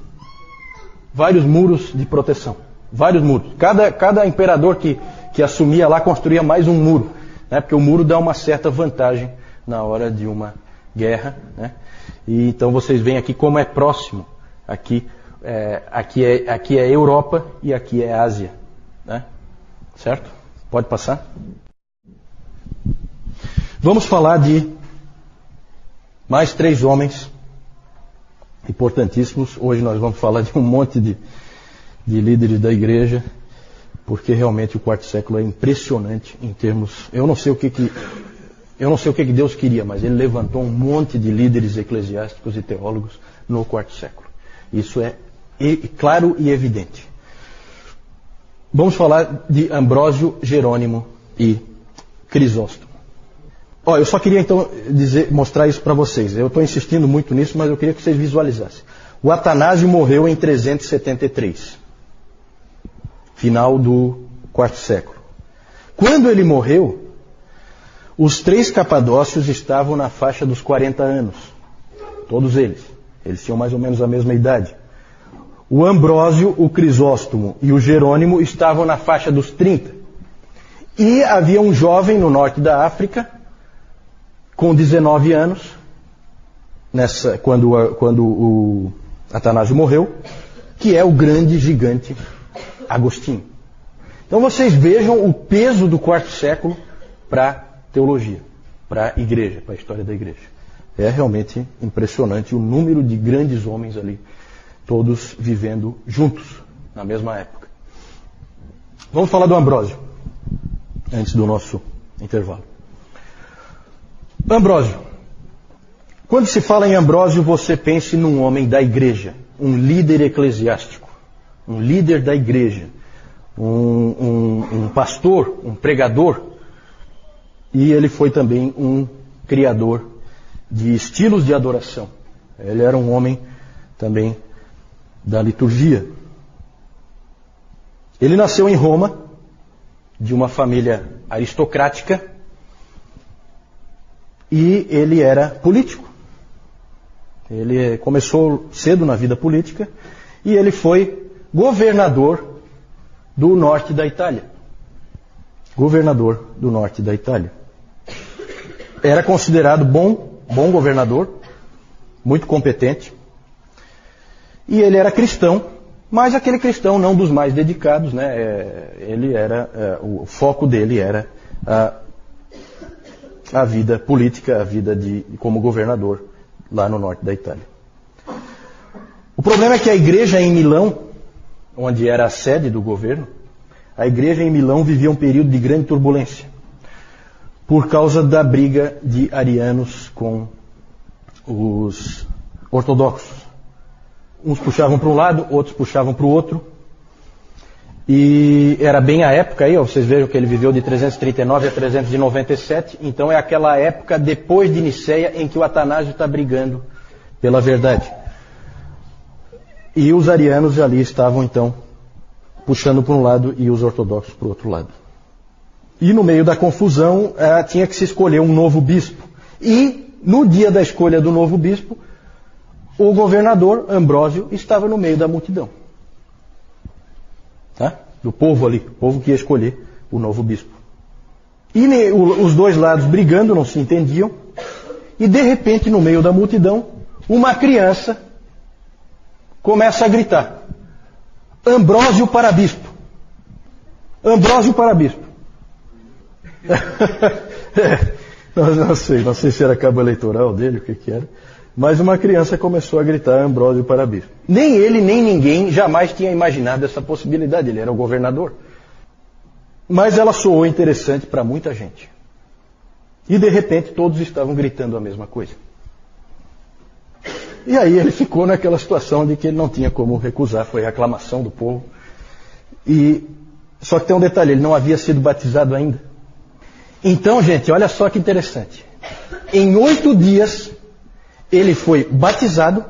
vários muros de proteção. Vários muros. Cada, cada imperador que, que assumia lá construía mais um muro. Né? Porque o muro dá uma certa vantagem na hora de uma guerra. Né? E então vocês veem aqui como é próximo. Aqui é, aqui, é, aqui é Europa e aqui é Ásia. Né? Certo? Pode passar? Vamos falar de mais três homens importantíssimos. Hoje nós vamos falar de um monte de, de líderes da igreja, porque realmente o quarto século é impressionante em termos. Eu não sei o que, que Eu não sei o que Deus queria, mas ele levantou um monte de líderes eclesiásticos e teólogos no quarto século. Isso é claro e evidente. Vamos falar de Ambrósio, Jerônimo e Crisóstomo. Ó, eu só queria então dizer, mostrar isso para vocês. Eu estou insistindo muito nisso, mas eu queria que vocês visualizassem. O Atanásio morreu em 373, final do quarto século. Quando ele morreu, os três capadócios estavam na faixa dos 40 anos. Todos eles. Eles tinham mais ou menos a mesma idade. O Ambrósio, o Crisóstomo e o Jerônimo estavam na faixa dos 30. E havia um jovem no norte da África, com 19 anos, nessa, quando, quando o Atanásio morreu, que é o grande gigante Agostinho. Então vocês vejam o peso do quarto século para teologia, para a igreja, para a história da igreja. É realmente impressionante o número de grandes homens ali, todos vivendo juntos na mesma época. Vamos falar do Ambrósio, antes do nosso intervalo. Ambrósio. Quando se fala em Ambrósio, você pense num homem da igreja, um líder eclesiástico, um líder da igreja, um, um, um pastor, um pregador, e ele foi também um criador de estilos de adoração. Ele era um homem também da liturgia. Ele nasceu em Roma, de uma família aristocrática, e ele era político. Ele começou cedo na vida política e ele foi governador do norte da Itália. Governador do norte da Itália. Era considerado bom, bom governador, muito competente. E ele era cristão, mas aquele cristão não dos mais dedicados, né? É, ele era, é, o foco dele era a a vida política, a vida de, como governador lá no norte da Itália. O problema é que a igreja em Milão, onde era a sede do governo, a igreja em Milão vivia um período de grande turbulência por causa da briga de arianos com os ortodoxos. Uns puxavam para um lado, outros puxavam para o outro. E era bem a época aí, ó, vocês vejam que ele viveu de 339 a 397, então é aquela época depois de Niceia em que o Atanásio está brigando pela verdade. E os arianos ali estavam então puxando para um lado e os ortodoxos para o outro lado. E no meio da confusão eh, tinha que se escolher um novo bispo. E no dia da escolha do novo bispo, o governador Ambrósio estava no meio da multidão tá? do povo ali, o povo que ia escolher o novo bispo. E os dois lados brigando, não se entendiam, e de repente, no meio da multidão, uma criança começa a gritar: Ambrósio para bispo. Ambrósio para bispo. não, não, sei, não sei se era cabo eleitoral dele, o que, que era. Mas uma criança começou a gritar Ambrósio para bispo. Nem ele, nem ninguém jamais tinha imaginado essa possibilidade. Ele era o governador. Mas ela soou interessante para muita gente. E de repente todos estavam gritando a mesma coisa. E aí ele ficou naquela situação de que ele não tinha como recusar, foi aclamação do povo. E só que tem um detalhe, ele não havia sido batizado ainda. Então, gente, olha só que interessante. Em oito dias ele foi batizado,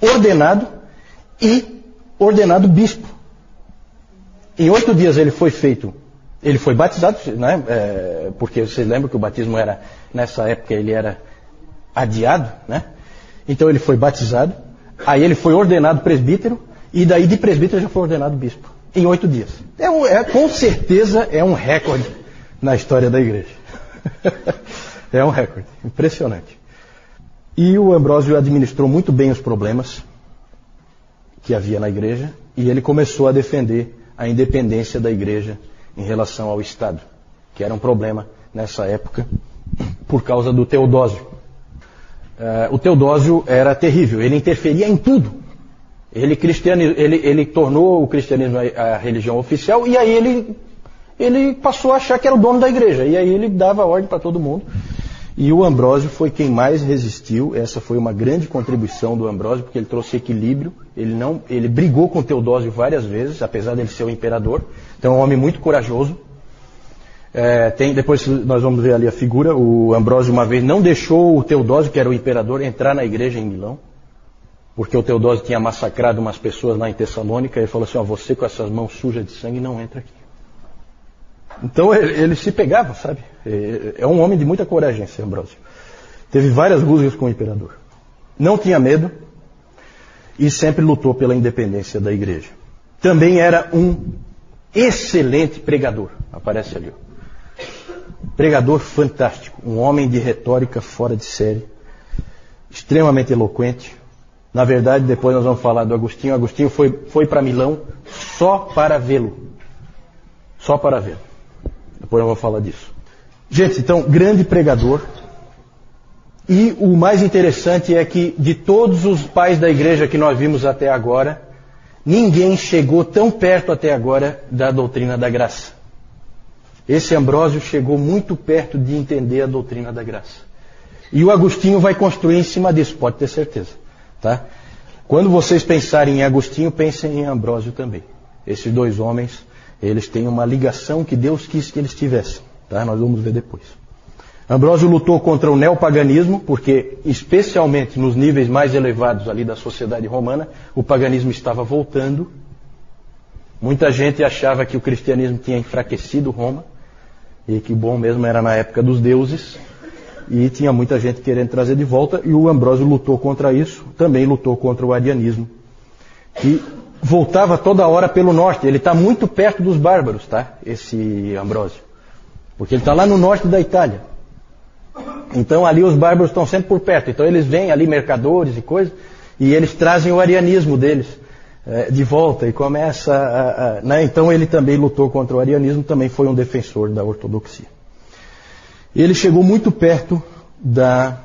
ordenado e ordenado bispo. Em oito dias ele foi feito, ele foi batizado, né? É, porque vocês lembram que o batismo era, nessa época ele era adiado, né? Então ele foi batizado, aí ele foi ordenado presbítero, e daí de presbítero já foi ordenado bispo. Em oito dias. É, um, é com certeza é um recorde na história da igreja. é um recorde. Impressionante. E o Ambrósio administrou muito bem os problemas que havia na igreja e ele começou a defender a independência da igreja em relação ao Estado, que era um problema nessa época por causa do Teodósio. Uh, o Teodósio era terrível, ele interferia em tudo. Ele, ele, ele tornou o cristianismo a, a religião oficial e aí ele, ele passou a achar que era o dono da igreja. E aí ele dava ordem para todo mundo. E o Ambrósio foi quem mais resistiu. Essa foi uma grande contribuição do Ambrósio, porque ele trouxe equilíbrio. Ele não, ele brigou com Teodósio várias vezes, apesar dele ser o imperador. Então, é um homem muito corajoso. É, tem, depois nós vamos ver ali a figura. O Ambrósio uma vez não deixou o Teodósio, que era o imperador, entrar na igreja em Milão, porque o Teodósio tinha massacrado umas pessoas lá em Tessalônica. Ele falou assim: ó, você com essas mãos sujas de sangue não entra aqui. Então ele, ele se pegava, sabe? É, é um homem de muita coragem, esse Ambrósio. Teve várias rusgas com o imperador. Não tinha medo e sempre lutou pela independência da igreja. Também era um excelente pregador. Aparece ali. Pregador fantástico. Um homem de retórica fora de série. Extremamente eloquente. Na verdade, depois nós vamos falar do Agostinho. Agostinho foi, foi para Milão só para vê-lo. Só para vê-lo. Depois eu vou falar disso. Gente, então, grande pregador. E o mais interessante é que de todos os pais da igreja que nós vimos até agora, ninguém chegou tão perto até agora da doutrina da graça. Esse Ambrósio chegou muito perto de entender a doutrina da graça. E o Agostinho vai construir em cima disso, pode ter certeza. Tá? Quando vocês pensarem em Agostinho, pensem em Ambrósio também. Esses dois homens eles têm uma ligação que Deus quis que eles tivessem. Tá? Nós vamos ver depois. Ambrósio lutou contra o neopaganismo, porque, especialmente nos níveis mais elevados ali da sociedade romana, o paganismo estava voltando. Muita gente achava que o cristianismo tinha enfraquecido Roma, e que bom mesmo era na época dos deuses, e tinha muita gente querendo trazer de volta, e o Ambrósio lutou contra isso, também lutou contra o arianismo, que voltava toda hora pelo norte. Ele está muito perto dos bárbaros, tá? Esse Ambrósio. Porque ele está lá no norte da Itália. Então ali os bárbaros estão sempre por perto. Então eles vêm ali, mercadores e coisas, e eles trazem o arianismo deles de volta e começa a, a, né? Então ele também lutou contra o arianismo, também foi um defensor da ortodoxia. Ele chegou muito perto da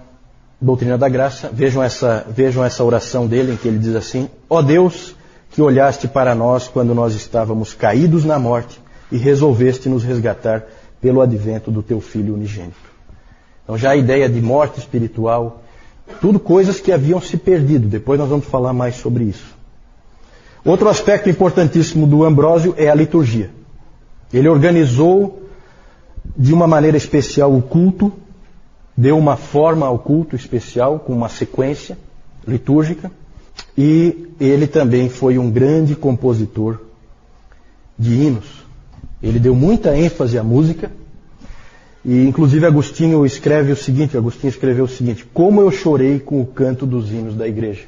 doutrina da graça. Vejam essa, vejam essa oração dele em que ele diz assim: Ó oh Deus, que olhaste para nós quando nós estávamos caídos na morte e resolveste nos resgatar pelo advento do teu Filho unigênito. Então já a ideia de morte espiritual, tudo coisas que haviam se perdido. Depois nós vamos falar mais sobre isso. Outro aspecto importantíssimo do Ambrósio é a liturgia. Ele organizou de uma maneira especial o culto, deu uma forma ao culto especial, com uma sequência litúrgica. E ele também foi um grande compositor de hinos. Ele deu muita ênfase à música. E inclusive Agostinho escreve o seguinte, Agostinho escreveu o seguinte: "Como eu chorei com o canto dos hinos da igreja".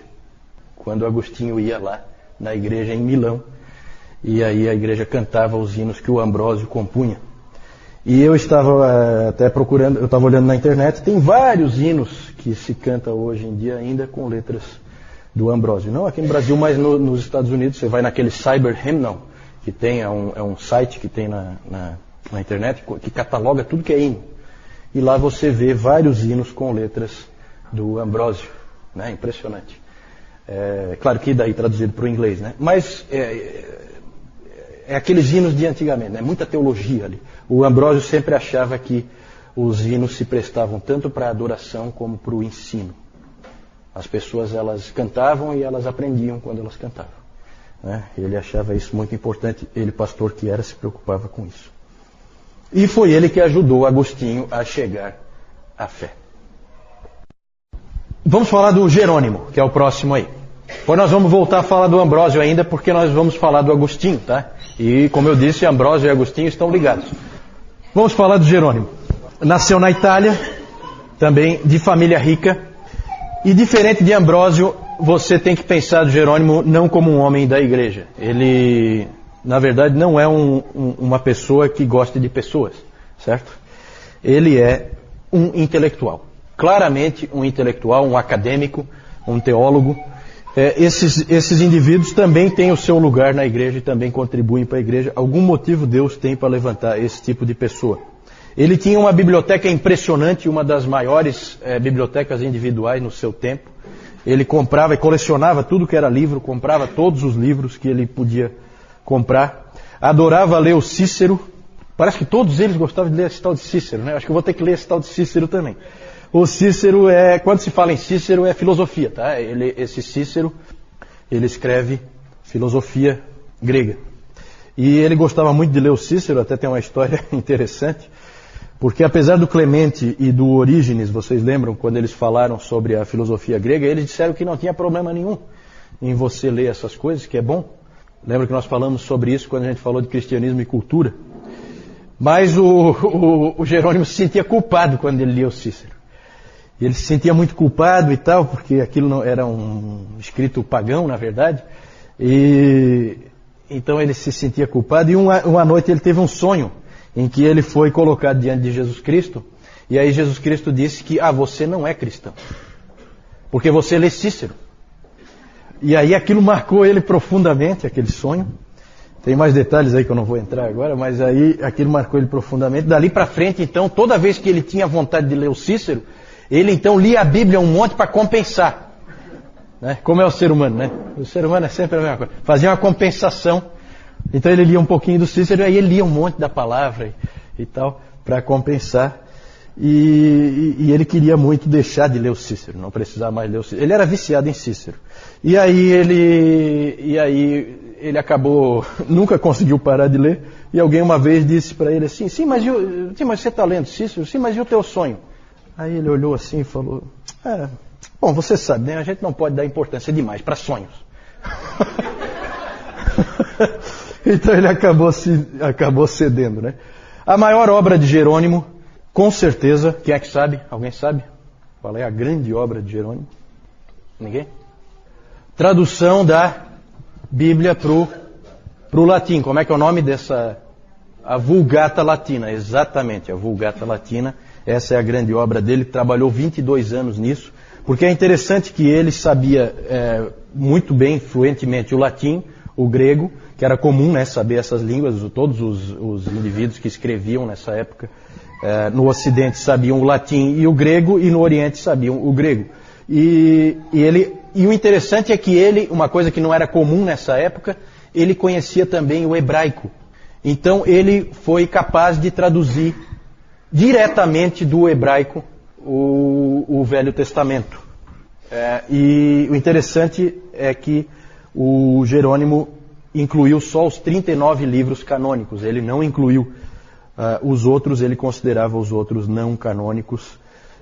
Quando Agostinho ia lá na igreja em Milão, e aí a igreja cantava os hinos que o Ambrósio compunha. E eu estava eh, até procurando, eu estava olhando na internet, tem vários hinos que se canta hoje em dia ainda com letras do Ambrósio. Não aqui no Brasil, mas no, nos Estados Unidos, você vai naquele Cyber Hymnal, que tem, é um, é um site que tem na, na, na, internet, que cataloga tudo que é hino. E lá você vê vários hinos com letras do Ambrósio. Né? Impressionante. É, claro que daí traduzido para o inglês, né? Mas é, é, é, aqueles hinos de antigamente, né? Muita teologia ali. O Ambrósio sempre achava que os hinos se prestavam tanto para a adoração como para o ensino. As pessoas elas cantavam e elas aprendiam quando elas cantavam. Né? Ele achava isso muito importante. Ele, pastor que era, se preocupava com isso. E foi ele que ajudou Agostinho a chegar à fé. Vamos falar do Jerônimo, que é o próximo aí. Depois nós vamos voltar a falar do Ambrósio ainda, porque nós vamos falar do Agostinho, tá? E como eu disse, Ambrósio e Agostinho estão ligados. Vamos falar do Jerônimo. Nasceu na Itália, também de família rica, e diferente de Ambrósio, você tem que pensar do Jerônimo não como um homem da igreja. Ele, na verdade, não é um, um, uma pessoa que gosta de pessoas, certo? Ele é um intelectual. Claramente um intelectual, um acadêmico, um teólogo. É, esses, esses indivíduos também têm o seu lugar na igreja e também contribuem para a igreja. Algum motivo Deus tem para levantar esse tipo de pessoa. Ele tinha uma biblioteca impressionante, uma das maiores é, bibliotecas individuais no seu tempo. Ele comprava e colecionava tudo que era livro, comprava todos os livros que ele podia comprar. Adorava ler o Cícero. Parece que todos eles gostavam de ler esse tal de Cícero, né? Acho que eu vou ter que ler esse tal de Cícero também. O Cícero é, quando se fala em Cícero, é filosofia, tá? Ele, esse Cícero, ele escreve filosofia grega. E ele gostava muito de ler o Cícero, até tem uma história interessante, porque apesar do Clemente e do Orígenes, vocês lembram quando eles falaram sobre a filosofia grega, eles disseram que não tinha problema nenhum em você ler essas coisas, que é bom. Lembra que nós falamos sobre isso quando a gente falou de cristianismo e cultura? Mas o, o, o Jerônimo se sentia culpado quando ele lia o Cícero. Ele se sentia muito culpado e tal, porque aquilo não, era um escrito pagão, na verdade. E então ele se sentia culpado. E uma, uma noite ele teve um sonho em que ele foi colocado diante de Jesus Cristo. E aí Jesus Cristo disse que, ah, você não é cristão. Porque você lê Cícero. E aí aquilo marcou ele profundamente, aquele sonho. Tem mais detalhes aí que eu não vou entrar agora, mas aí aquilo marcou ele profundamente. Dali para frente, então, toda vez que ele tinha vontade de ler o Cícero, ele então lia a Bíblia um monte para compensar. Né? Como é o ser humano, né? O ser humano é sempre a mesma coisa. Fazia uma compensação. Então ele lia um pouquinho do Cícero e aí ele lia um monte da palavra e, e tal, para compensar. E, e, ele queria muito deixar de ler o Cícero, não precisar mais ler o Cícero. Ele era viciado em Cícero. E aí ele, e aí ele acabou, nunca conseguiu parar de ler. E alguém uma vez disse para ele assim: sim, mas, eu, sim, mas você está lendo Cícero? Sim, mas e o teu sonho? Aí ele olhou assim e falou: é, Bom, você sabe, né? A gente não pode dar importância demais para sonhos. então ele acabou, se, acabou cedendo, né? A maior obra de Jerônimo, com certeza, quem é que sabe? Alguém sabe? Qual é a grande obra de Jerônimo? Ninguém? Tradução da Bíblia para o latim. Como é que é o nome dessa? A Vulgata Latina, exatamente, a Vulgata Latina. Essa é a grande obra dele. Trabalhou 22 anos nisso. Porque é interessante que ele sabia é, muito bem, fluentemente, o latim, o grego, que era comum né, saber essas línguas, todos os, os indivíduos que escreviam nessa época é, no Ocidente sabiam o latim e o grego, e no Oriente sabiam o grego. E, e, ele, e o interessante é que ele, uma coisa que não era comum nessa época, ele conhecia também o hebraico. Então ele foi capaz de traduzir diretamente do hebraico o, o Velho Testamento. É, e o interessante é que o Jerônimo incluiu só os 39 livros canônicos, ele não incluiu uh, os outros, ele considerava os outros não canônicos.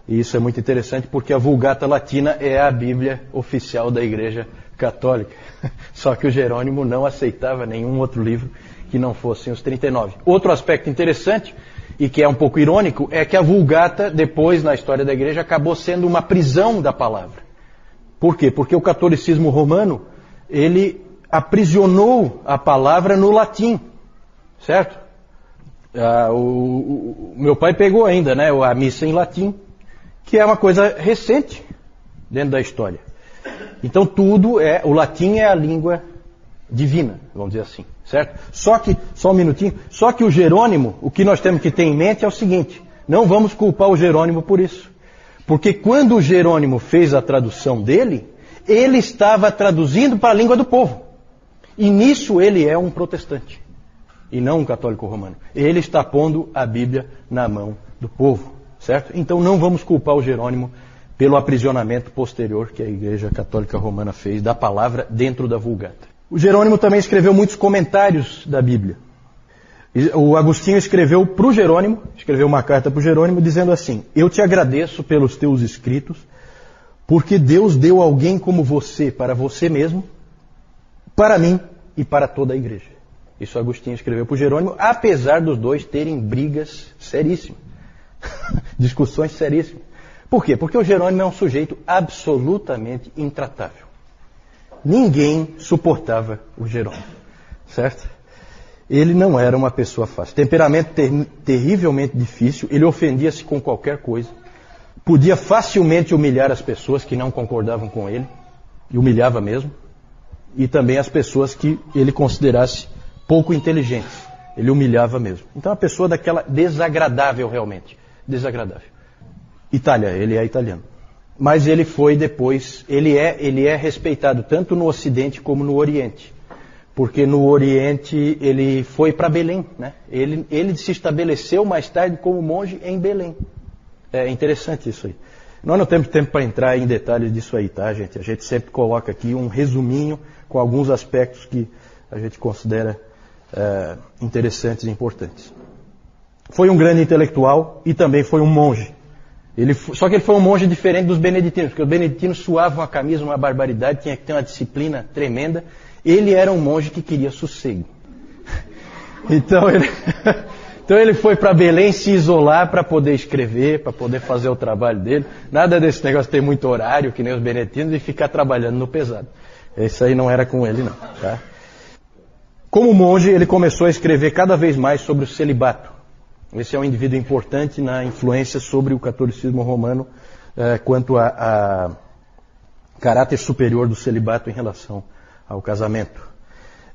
E isso é muito interessante porque a Vulgata Latina é a Bíblia oficial da Igreja Católica. Só que o Jerônimo não aceitava nenhum outro livro que não fossem os 39. Outro aspecto interessante e que é um pouco irônico, é que a Vulgata, depois na história da igreja, acabou sendo uma prisão da palavra. Por quê? Porque o catolicismo romano, ele aprisionou a palavra no latim, certo? Ah, o, o, meu pai pegou ainda, né, a missa em latim, que é uma coisa recente dentro da história. Então tudo é, o latim é a língua divina, vamos dizer assim, certo? Só que, só um minutinho, só que o Jerônimo, o que nós temos que ter em mente é o seguinte, não vamos culpar o Jerônimo por isso. Porque quando o Jerônimo fez a tradução dele, ele estava traduzindo para a língua do povo. E nisso ele é um protestante, e não um católico romano. Ele está pondo a Bíblia na mão do povo, certo? Então não vamos culpar o Jerônimo pelo aprisionamento posterior que a Igreja Católica Romana fez da palavra dentro da Vulgata. O Jerônimo também escreveu muitos comentários da Bíblia. O Agostinho escreveu para o Jerônimo, escreveu uma carta para o Jerônimo dizendo assim: Eu te agradeço pelos teus escritos, porque Deus deu alguém como você para você mesmo, para mim e para toda a igreja. Isso Agostinho escreveu para o Jerônimo, apesar dos dois terem brigas seríssimas, discussões seríssimas. Por quê? Porque o Jerônimo é um sujeito absolutamente intratável. Ninguém suportava o Jerônimo, certo? Ele não era uma pessoa fácil. Temperamento ter terrivelmente difícil, ele ofendia-se com qualquer coisa, podia facilmente humilhar as pessoas que não concordavam com ele, e humilhava mesmo, e também as pessoas que ele considerasse pouco inteligentes. Ele humilhava mesmo. Então, a pessoa daquela desagradável realmente. Desagradável. Itália, ele é italiano mas ele foi depois, ele é, ele é respeitado tanto no Ocidente como no Oriente. Porque no Oriente ele foi para Belém, né? Ele, ele se estabeleceu mais tarde como monge em Belém. É interessante isso aí. Nós não temos tempo para entrar em detalhes disso aí, tá, gente? A gente sempre coloca aqui um resuminho com alguns aspectos que a gente considera é, interessantes e importantes. Foi um grande intelectual e também foi um monge. Ele, só que ele foi um monge diferente dos beneditinos, porque os beneditinos suavam a camisa uma barbaridade, tinha que ter uma disciplina tremenda. Ele era um monge que queria sossego. Então ele, então ele foi para Belém se isolar para poder escrever, para poder fazer o trabalho dele. Nada desse negócio de ter muito horário, que nem os beneditinos, e ficar trabalhando no pesado. Isso aí não era com ele, não. Tá? Como monge, ele começou a escrever cada vez mais sobre o celibato. Esse é um indivíduo importante na influência sobre o catolicismo romano eh, quanto a, a, caráter superior do celibato em relação ao casamento.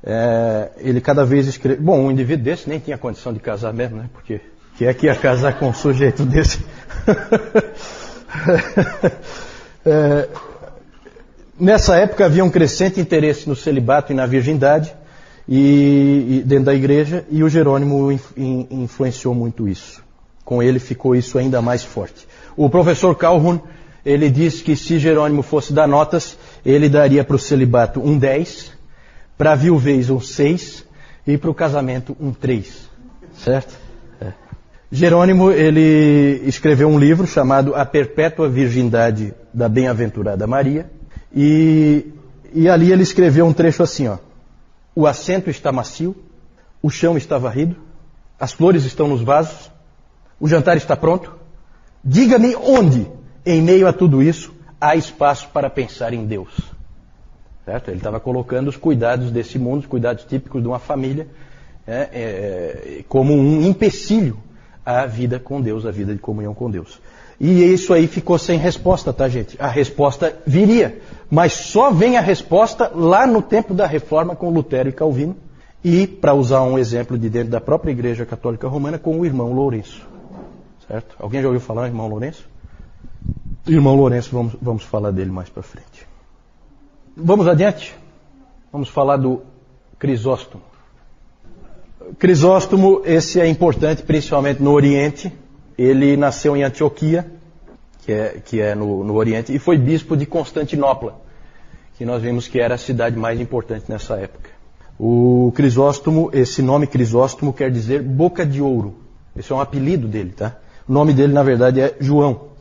Eh, ele cada vez escreve. Bom, um indivíduo desse nem tinha condição de casar mesmo, né? Porque que é que ia casar com um sujeito desse? eh, nessa época havia um crescente interesse no celibato e na virgindade e, e dentro da igreja, e o Jerônimo in, influenciou muito isso. Com ele ficou isso ainda mais forte. O professor Calhoun, ele diz que se Jerônimo fosse dar notas, ele daria para o celibato um 10, para a viuvez um 6 e para o casamento um 3. Certo? É. Jerônimo, ele escreveu um livro chamado A Perpétua Virgindade da Bem-aventurada Maria, e, e ali ele escreveu um trecho assim, ó o assento está macio, o chão está varrido, as flores estão nos vasos, o jantar está pronto. Diga-me onde, em meio a tudo isso, há espaço para pensar em Deus. Certo? Ele estava colocando os cuidados desse mundo, os cuidados típicos de uma família, é, é, como um empecilho à vida com Deus, à vida de comunhão com Deus. E isso aí ficou sem resposta, tá, gente? A resposta viria, mas só vem a resposta lá no tempo da reforma com Lutero e Calvino, e, para usar um exemplo de dentro da própria Igreja Católica Romana, com o irmão Lourenço. Certo? Alguém já ouviu falar irmão Lourenço? Irmão Lourenço, vamos, vamos falar dele mais para frente. Vamos adiante? Vamos falar do Crisóstomo. Crisóstomo, esse é importante principalmente no Oriente, ele nasceu em Antioquia, que é, que é no, no Oriente, e foi bispo de Constantinopla, que nós vimos que era a cidade mais importante nessa época. O Crisóstomo, esse nome Crisóstomo quer dizer boca de ouro. Esse é um apelido dele, tá? O nome dele, na verdade, é João.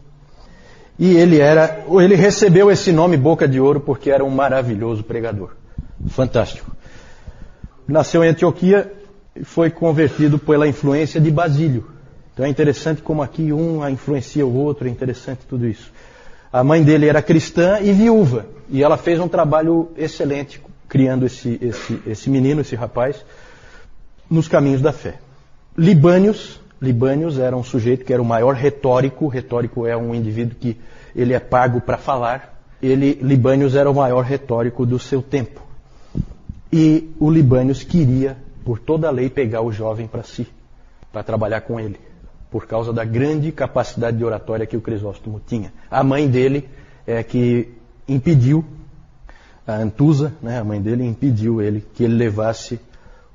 E ele era, ele recebeu esse nome Boca de Ouro porque era um maravilhoso pregador. Fantástico. Nasceu em Antioquia e foi convertido pela influência de Basílio. Então é interessante como aqui um influencia o outro, é interessante tudo isso. A mãe dele era cristã e viúva, e ela fez um trabalho excelente criando esse, esse, esse menino, esse rapaz, nos caminhos da fé. Libânios, Libânios era um sujeito que era o maior retórico, retórico é um indivíduo que ele é pago para falar. Ele, Libânios era o maior retórico do seu tempo. E o Libânios queria, por toda a lei, pegar o jovem para si, para trabalhar com ele por causa da grande capacidade de oratória que o Crisóstomo tinha. A mãe dele é que impediu, a Antusa, né, a mãe dele, impediu ele que ele levasse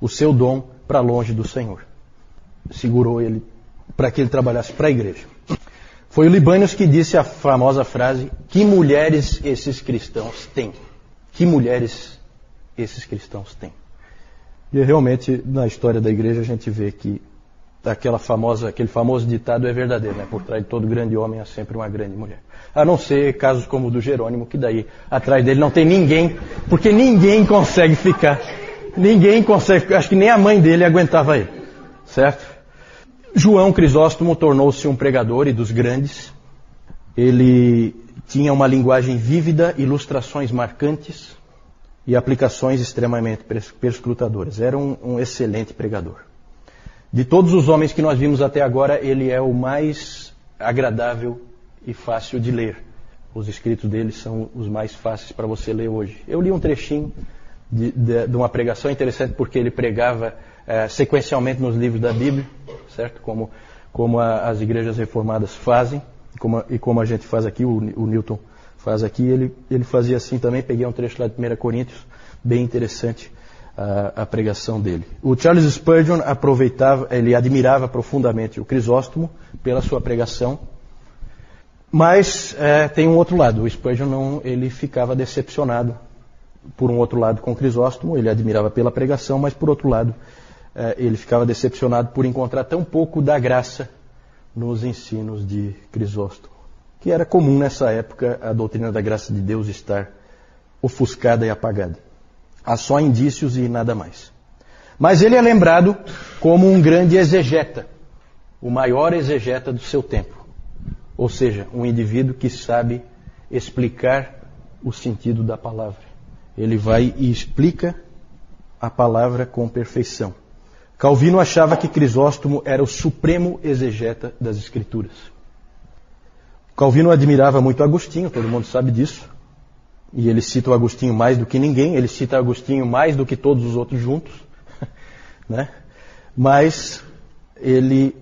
o seu dom para longe do Senhor. Segurou ele para que ele trabalhasse para a igreja. Foi o Libânios que disse a famosa frase: Que mulheres esses cristãos têm? Que mulheres esses cristãos têm? E realmente, na história da igreja, a gente vê que aquela famosa, aquele famoso ditado é verdadeiro, né? Por trás de todo grande homem há sempre uma grande mulher. A não ser casos como o do Jerônimo, que daí atrás dele não tem ninguém, porque ninguém consegue ficar. Ninguém consegue, acho que nem a mãe dele aguentava ele. Certo? João Crisóstomo tornou-se um pregador e dos grandes. Ele tinha uma linguagem vívida, ilustrações marcantes e aplicações extremamente perscrutadoras. Era um, um excelente pregador. De todos os homens que nós vimos até agora, ele é o mais agradável e fácil de ler. Os escritos dele são os mais fáceis para você ler hoje. Eu li um trechinho de, de, de uma pregação interessante porque ele pregava é, sequencialmente nos livros da Bíblia, certo? Como, como a, as igrejas reformadas fazem e como, e como a gente faz aqui, o, o Newton faz aqui. Ele, ele fazia assim também. Peguei um trecho lá de 1 Coríntios, bem interessante a, a, pregação dele. O Charles Spurgeon aproveitava, ele admirava profundamente o Crisóstomo pela sua pregação. Mas é, tem um outro lado. O Spurgeon não, ele ficava decepcionado por um outro lado com Crisóstomo. Ele admirava pela pregação, mas por outro lado é, ele ficava decepcionado por encontrar tão pouco da graça nos ensinos de Crisóstomo, que era comum nessa época a doutrina da graça de Deus estar ofuscada e apagada. Há só indícios e nada mais. Mas ele é lembrado como um grande exegeta, o maior exegeta do seu tempo. Ou seja, um indivíduo que sabe explicar o sentido da palavra. Ele vai e explica a palavra com perfeição. Calvino achava que Crisóstomo era o supremo exegeta das Escrituras. Calvino admirava muito Agostinho, todo mundo sabe disso. E ele cita o Agostinho mais do que ninguém, ele cita Agostinho mais do que todos os outros juntos. né? Mas ele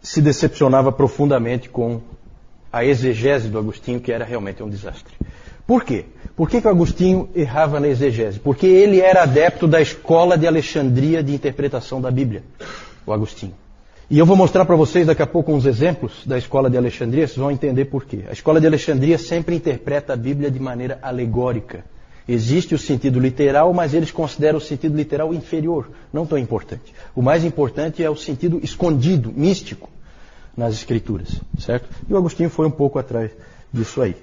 se decepcionava profundamente com a exegese do Agostinho, que era realmente um desastre. Por quê? Por que, que o Agostinho errava na exegese? Porque ele era adepto da escola de Alexandria de interpretação da Bíblia, o Agostinho. E eu vou mostrar para vocês daqui a pouco uns exemplos da escola de Alexandria, vocês vão entender por quê. A escola de Alexandria sempre interpreta a Bíblia de maneira alegórica. Existe o sentido literal, mas eles consideram o sentido literal inferior, não tão importante. O mais importante é o sentido escondido, místico nas Escrituras, certo? E o Agostinho foi um pouco atrás disso aí.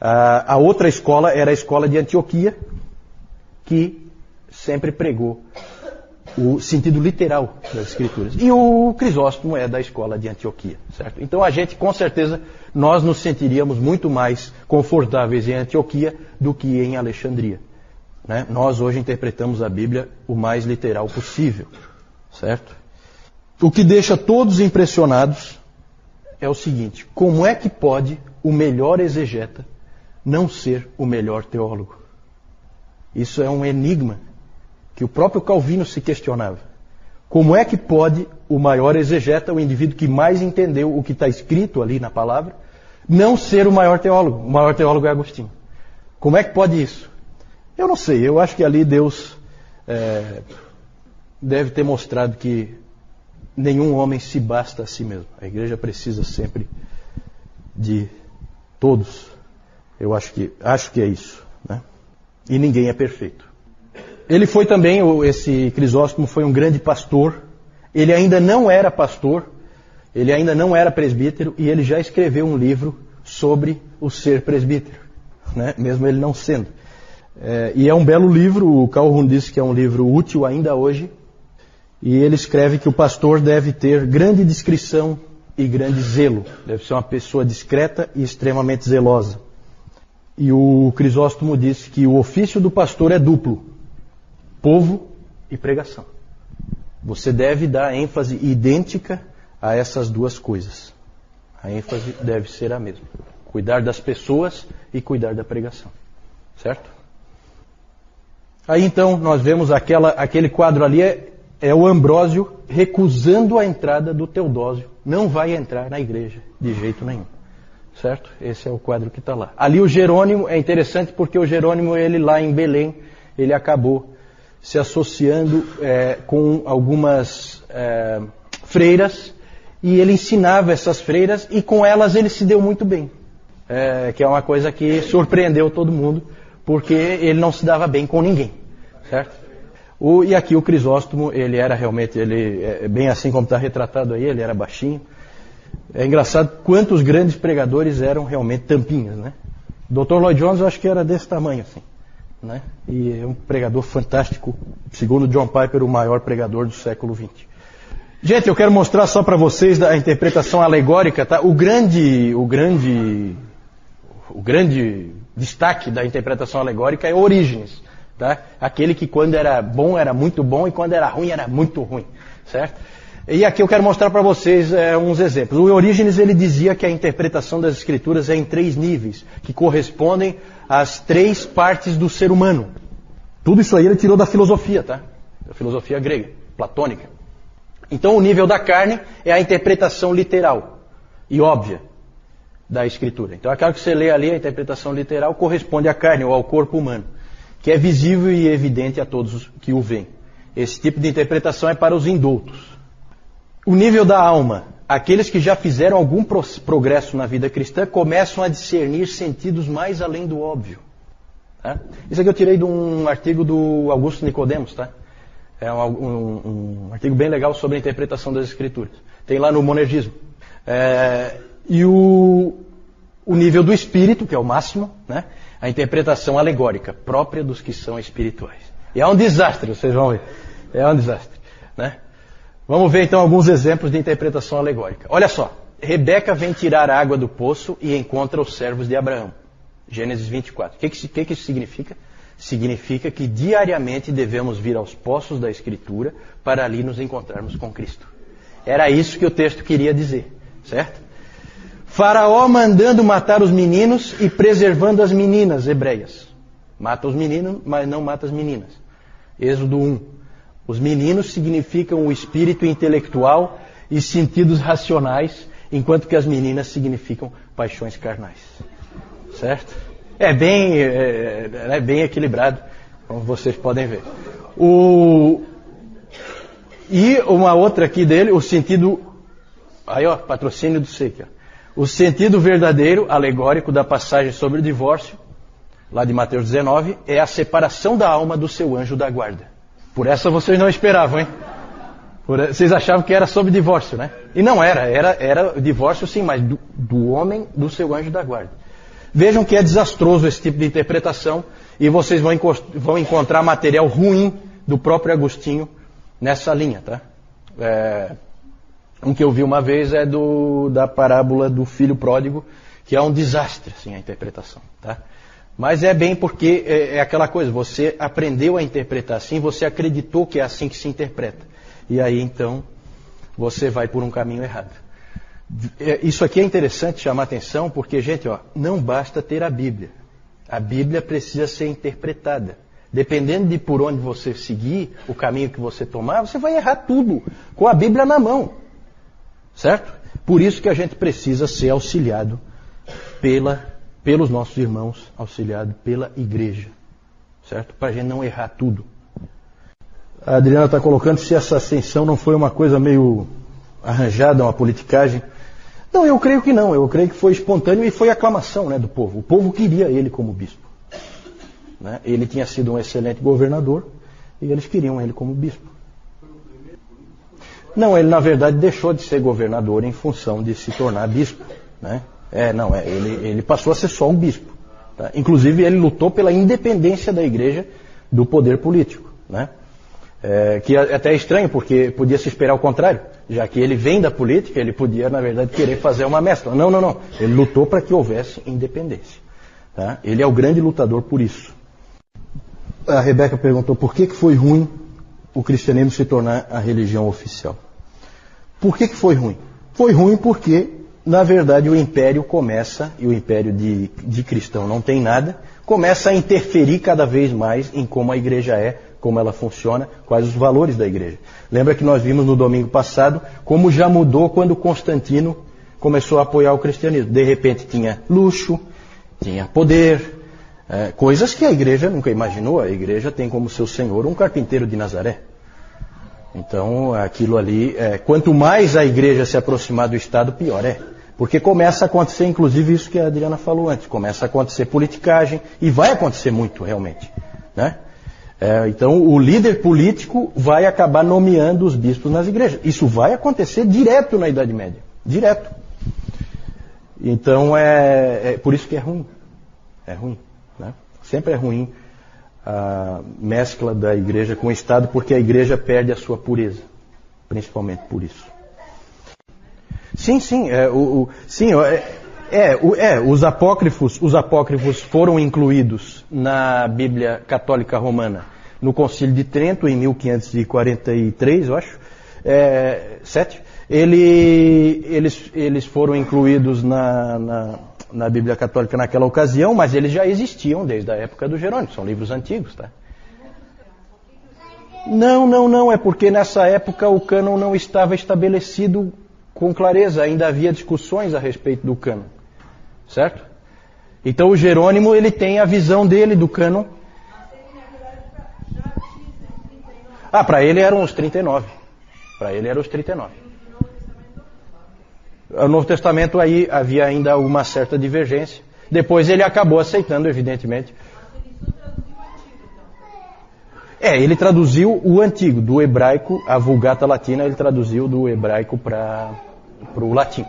a outra escola era a escola de Antioquia, que sempre pregou o sentido literal das escrituras. E o Crisóstomo é da escola de Antioquia, certo? Então a gente, com certeza, nós nos sentiríamos muito mais confortáveis em Antioquia do que em Alexandria. Né? Nós hoje interpretamos a Bíblia o mais literal possível, certo? O que deixa todos impressionados é o seguinte: como é que pode o melhor exegeta não ser o melhor teólogo? Isso é um enigma que o próprio Calvino se questionava. Como é que pode o maior exegeta, o indivíduo que mais entendeu o que está escrito ali na palavra, não ser o maior teólogo? O maior teólogo é Agostinho. Como é que pode isso? Eu não sei, eu acho que ali Deus é, deve ter mostrado que nenhum homem se basta a si mesmo. A igreja precisa sempre de todos. Eu acho que, acho que é isso. Né? E ninguém é perfeito. Ele foi também, esse Crisóstomo foi um grande pastor. Ele ainda não era pastor, ele ainda não era presbítero e ele já escreveu um livro sobre o ser presbítero, né? mesmo ele não sendo. É, e é um belo livro, o Calhoun disse que é um livro útil ainda hoje, e ele escreve que o pastor deve ter grande discrição e grande zelo. Deve ser uma pessoa discreta e extremamente zelosa. E o Crisóstomo disse que o ofício do pastor é duplo: povo e pregação. Você deve dar ênfase idêntica a essas duas coisas. A ênfase deve ser a mesma: cuidar das pessoas e cuidar da pregação. Certo? Aí então nós vemos aquela, aquele quadro ali, é é o Ambrósio recusando a entrada do Teodósio. Não vai entrar na igreja de jeito nenhum. Certo? Esse é o quadro que está lá. Ali o Jerônimo é interessante porque o Jerônimo, ele lá em Belém, ele acabou se associando é, com algumas é, freiras e ele ensinava essas freiras e com elas ele se deu muito bem. É, que é uma coisa que surpreendeu todo mundo, porque ele não se dava bem com ninguém. Certo? O, e aqui o Crisóstomo, ele era realmente, ele é bem assim como está retratado aí, ele era baixinho. É engraçado quantos grandes pregadores eram realmente tampinhas, né? Dr. Lloyd Jones eu acho que era desse tamanho assim, né? E é um pregador fantástico, segundo John Piper, o maior pregador do século XX. Gente, eu quero mostrar só para vocês a interpretação alegórica, tá? O grande, o grande, o grande destaque da interpretação alegórica é Orígenes. Tá? Aquele que quando era bom era muito bom e quando era ruim era muito ruim, certo? E aqui eu quero mostrar para vocês é, uns exemplos. O Orígenes ele dizia que a interpretação das escrituras é em três níveis, que correspondem às três partes do ser humano. Tudo isso aí ele tirou da filosofia, tá? Da filosofia grega, platônica. Então o nível da carne é a interpretação literal e óbvia da escritura. Então aquela que você lê ali, a interpretação literal, corresponde à carne ou ao corpo humano que é visível e evidente a todos que o veem. Esse tipo de interpretação é para os indultos. O nível da alma, aqueles que já fizeram algum progresso na vida cristã começam a discernir sentidos mais além do óbvio. Tá? Isso aqui eu tirei de um artigo do Augusto Nicodemos, tá? É um, um, um, artigo bem legal sobre a interpretação das escrituras. Tem lá no monergismo. É, e o, o nível do espírito, que é o máximo, né? a interpretação alegórica, própria dos que são espirituais. E é um desastre, vocês vão ver. É um desastre. Né? Vamos ver então alguns exemplos de interpretação alegórica. Olha só, Rebeca vem tirar água do poço e encontra os servos de Abraão. Gênesis 24. O que, que, que isso significa? Significa que diariamente devemos vir aos poços da Escritura para ali nos encontrarmos com Cristo. Era isso que o texto queria dizer, certo? Faraó mandando matar os meninos e preservando as meninas hebreias. Mata os meninos, mas não mata as meninas. Êxodo 1. Os meninos significam o espírito intelectual e sentidos racionais, enquanto que as meninas significam paixões carnais. Certo? É bem, é, é bem equilibrado, como vocês podem ver. O, e uma outra aqui dele, o sentido. Aí, ó, patrocínio do Seika. O sentido verdadeiro, alegórico, da passagem sobre o divórcio, lá de Mateus 19, é a separação da alma do seu anjo da guarda. Por essa vocês não esperavam, hein? Por, vocês achavam que era sobre divórcio, né? E não era, era, era divórcio sim, mas do, do homem do seu anjo da guarda. Vejam que é desastroso esse tipo de interpretação e vocês vão, vão encontrar material ruim do próprio Agostinho nessa linha, tá? É, um que eu vi uma vez é do, da parábola do filho pródigo, que é um desastre, assim, a interpretação, tá? Mas é bem porque é, é, aquela coisa, você aprendeu a interpretar assim, você acreditou que é assim que se interpreta. E aí então você vai por um caminho errado. É, isso aqui é interessante chamar atenção porque, gente, ó, não basta ter a Bíblia. A Bíblia precisa ser interpretada. Dependendo de por onde você seguir, o caminho que você tomar, você vai errar tudo com a Bíblia na mão. Certo? Por isso que a gente precisa ser auxiliado pela, pelos nossos irmãos, auxiliado pela igreja. Certo? Para a gente não errar tudo. A Adriana está colocando se essa ascensão não foi uma coisa meio arranjada, uma politicagem. Não, eu creio que não. Eu creio que foi espontâneo e foi aclamação né, do povo. O povo queria ele como bispo. Né? Ele tinha sido um excelente governador e eles queriam ele como bispo. Não, ele na verdade deixou de ser governador em função de se tornar bispo. Né? É, não, é, ele, ele passou a ser só um bispo. Tá? Inclusive ele lutou pela independência da igreja do poder político. Né? É, que é até é estranho, porque podia se esperar o contrário. Já que ele vem da política, ele podia, na verdade, querer fazer uma mescla. Não, não, não. Ele lutou para que houvesse independência. Tá? Ele é o grande lutador por isso. A Rebeca perguntou por que, que foi ruim o cristianismo se tornar a religião oficial. Por que, que foi ruim? Foi ruim porque, na verdade, o império começa, e o império de, de cristão não tem nada, começa a interferir cada vez mais em como a igreja é como ela funciona, quais os valores da igreja. Lembra que nós vimos no domingo passado como já mudou quando Constantino começou a apoiar o cristianismo. De repente tinha luxo, tinha poder, é, coisas que a igreja nunca imaginou. A igreja tem como seu senhor um carpinteiro de Nazaré. Então, aquilo ali, é, quanto mais a igreja se aproximar do Estado, pior é. Porque começa a acontecer, inclusive, isso que a Adriana falou antes, começa a acontecer politicagem, e vai acontecer muito, realmente. Né? É, então, o líder político vai acabar nomeando os bispos nas igrejas. Isso vai acontecer direto na Idade Média. Direto. Então, é, é por isso que é ruim. É ruim. Né? Sempre é ruim a mescla da igreja com o Estado, porque a igreja perde a sua pureza. Principalmente por isso. Sim, sim. É, o, o sim, é, é, o, é, os apócrifos, os apócrifos foram incluídos na Bíblia Católica Romana no Concílio de Trento em 1543, eu acho, é, sete. Ele, eles, eles foram incluídos na, na, na, Bíblia Católica naquela ocasião, mas eles já existiam desde a época do Jerônimo, são livros antigos, tá? Não, não, não, é porque nessa época o cânon não estava estabelecido com clareza, ainda havia discussões a respeito do cânon. Certo? Então o Jerônimo ele tem a visão dele do cânon. Ah, para ele eram os 39. Para ele eram os 39. O Novo Testamento aí havia ainda uma certa divergência. Depois ele acabou aceitando, evidentemente. É, ele traduziu o antigo, do hebraico, a Vulgata Latina, ele traduziu do hebraico para o latim.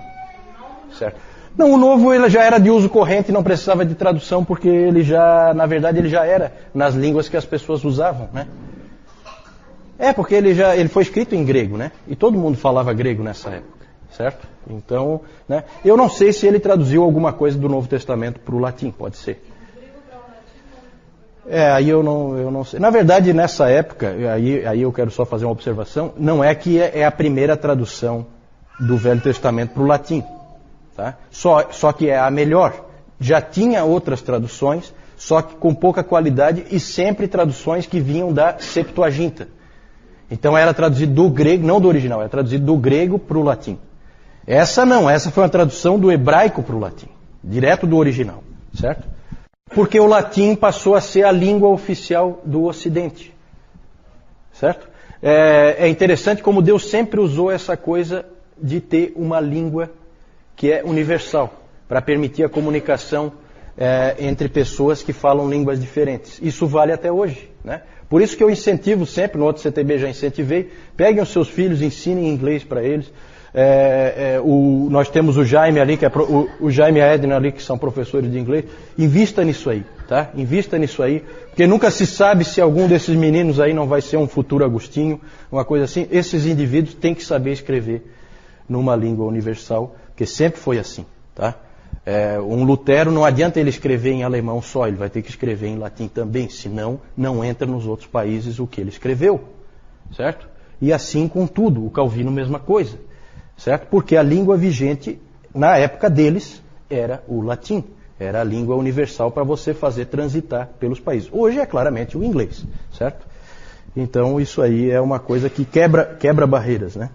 Certo? Não, o novo ele já era de uso corrente, não precisava de tradução, porque ele já, na verdade, ele já era nas línguas que as pessoas usavam, né? É, porque ele já ele foi escrito em grego, né? E todo mundo falava grego nessa época, certo? Então, né? Eu não sei se ele traduziu alguma coisa do Novo Testamento para o latim, pode ser. É, aí eu não, eu não sei. Na verdade, nessa época, aí, aí eu quero só fazer uma observação, não é que é, é a primeira tradução do Velho Testamento para o latim. Tá? Só, só que é a melhor. Já tinha outras traduções, só que com pouca qualidade e sempre traduções que vinham da Septuaginta. Então era traduzido do grego, não do original, era traduzido do grego para o latim. Essa não, essa foi uma tradução do hebraico para o latim, direto do original, certo? Porque o latim passou a ser a língua oficial do Ocidente, certo? É, é interessante como Deus sempre usou essa coisa de ter uma língua que é universal, para permitir a comunicação é, entre pessoas que falam línguas diferentes. Isso vale até hoje, né? Por isso que eu incentivo sempre, no outro CTB já incentivei, peguem os seus filhos, ensinem inglês para eles. É, é, o, nós temos o Jaime ali, que é pro, o, o, Jaime e a Edna ali, que são professores de inglês. Invista nisso aí, tá? Invista nisso aí, porque nunca se sabe se algum desses meninos aí não vai ser um futuro Agostinho, uma coisa assim. Esses indivíduos têm que saber escrever numa língua universal, porque sempre foi assim, tá? É, um Lutero não adianta ele escrever em alemão só, ele vai ter que escrever em latim também, senão não entra nos outros países o que ele escreveu, certo? E assim com tudo, o Calvino mesma coisa, certo? Porque a língua vigente na época deles era o latim, era a língua universal para você fazer transitar pelos países. Hoje é claramente o inglês, certo? Então isso aí é uma coisa que quebra, quebra barreiras, né?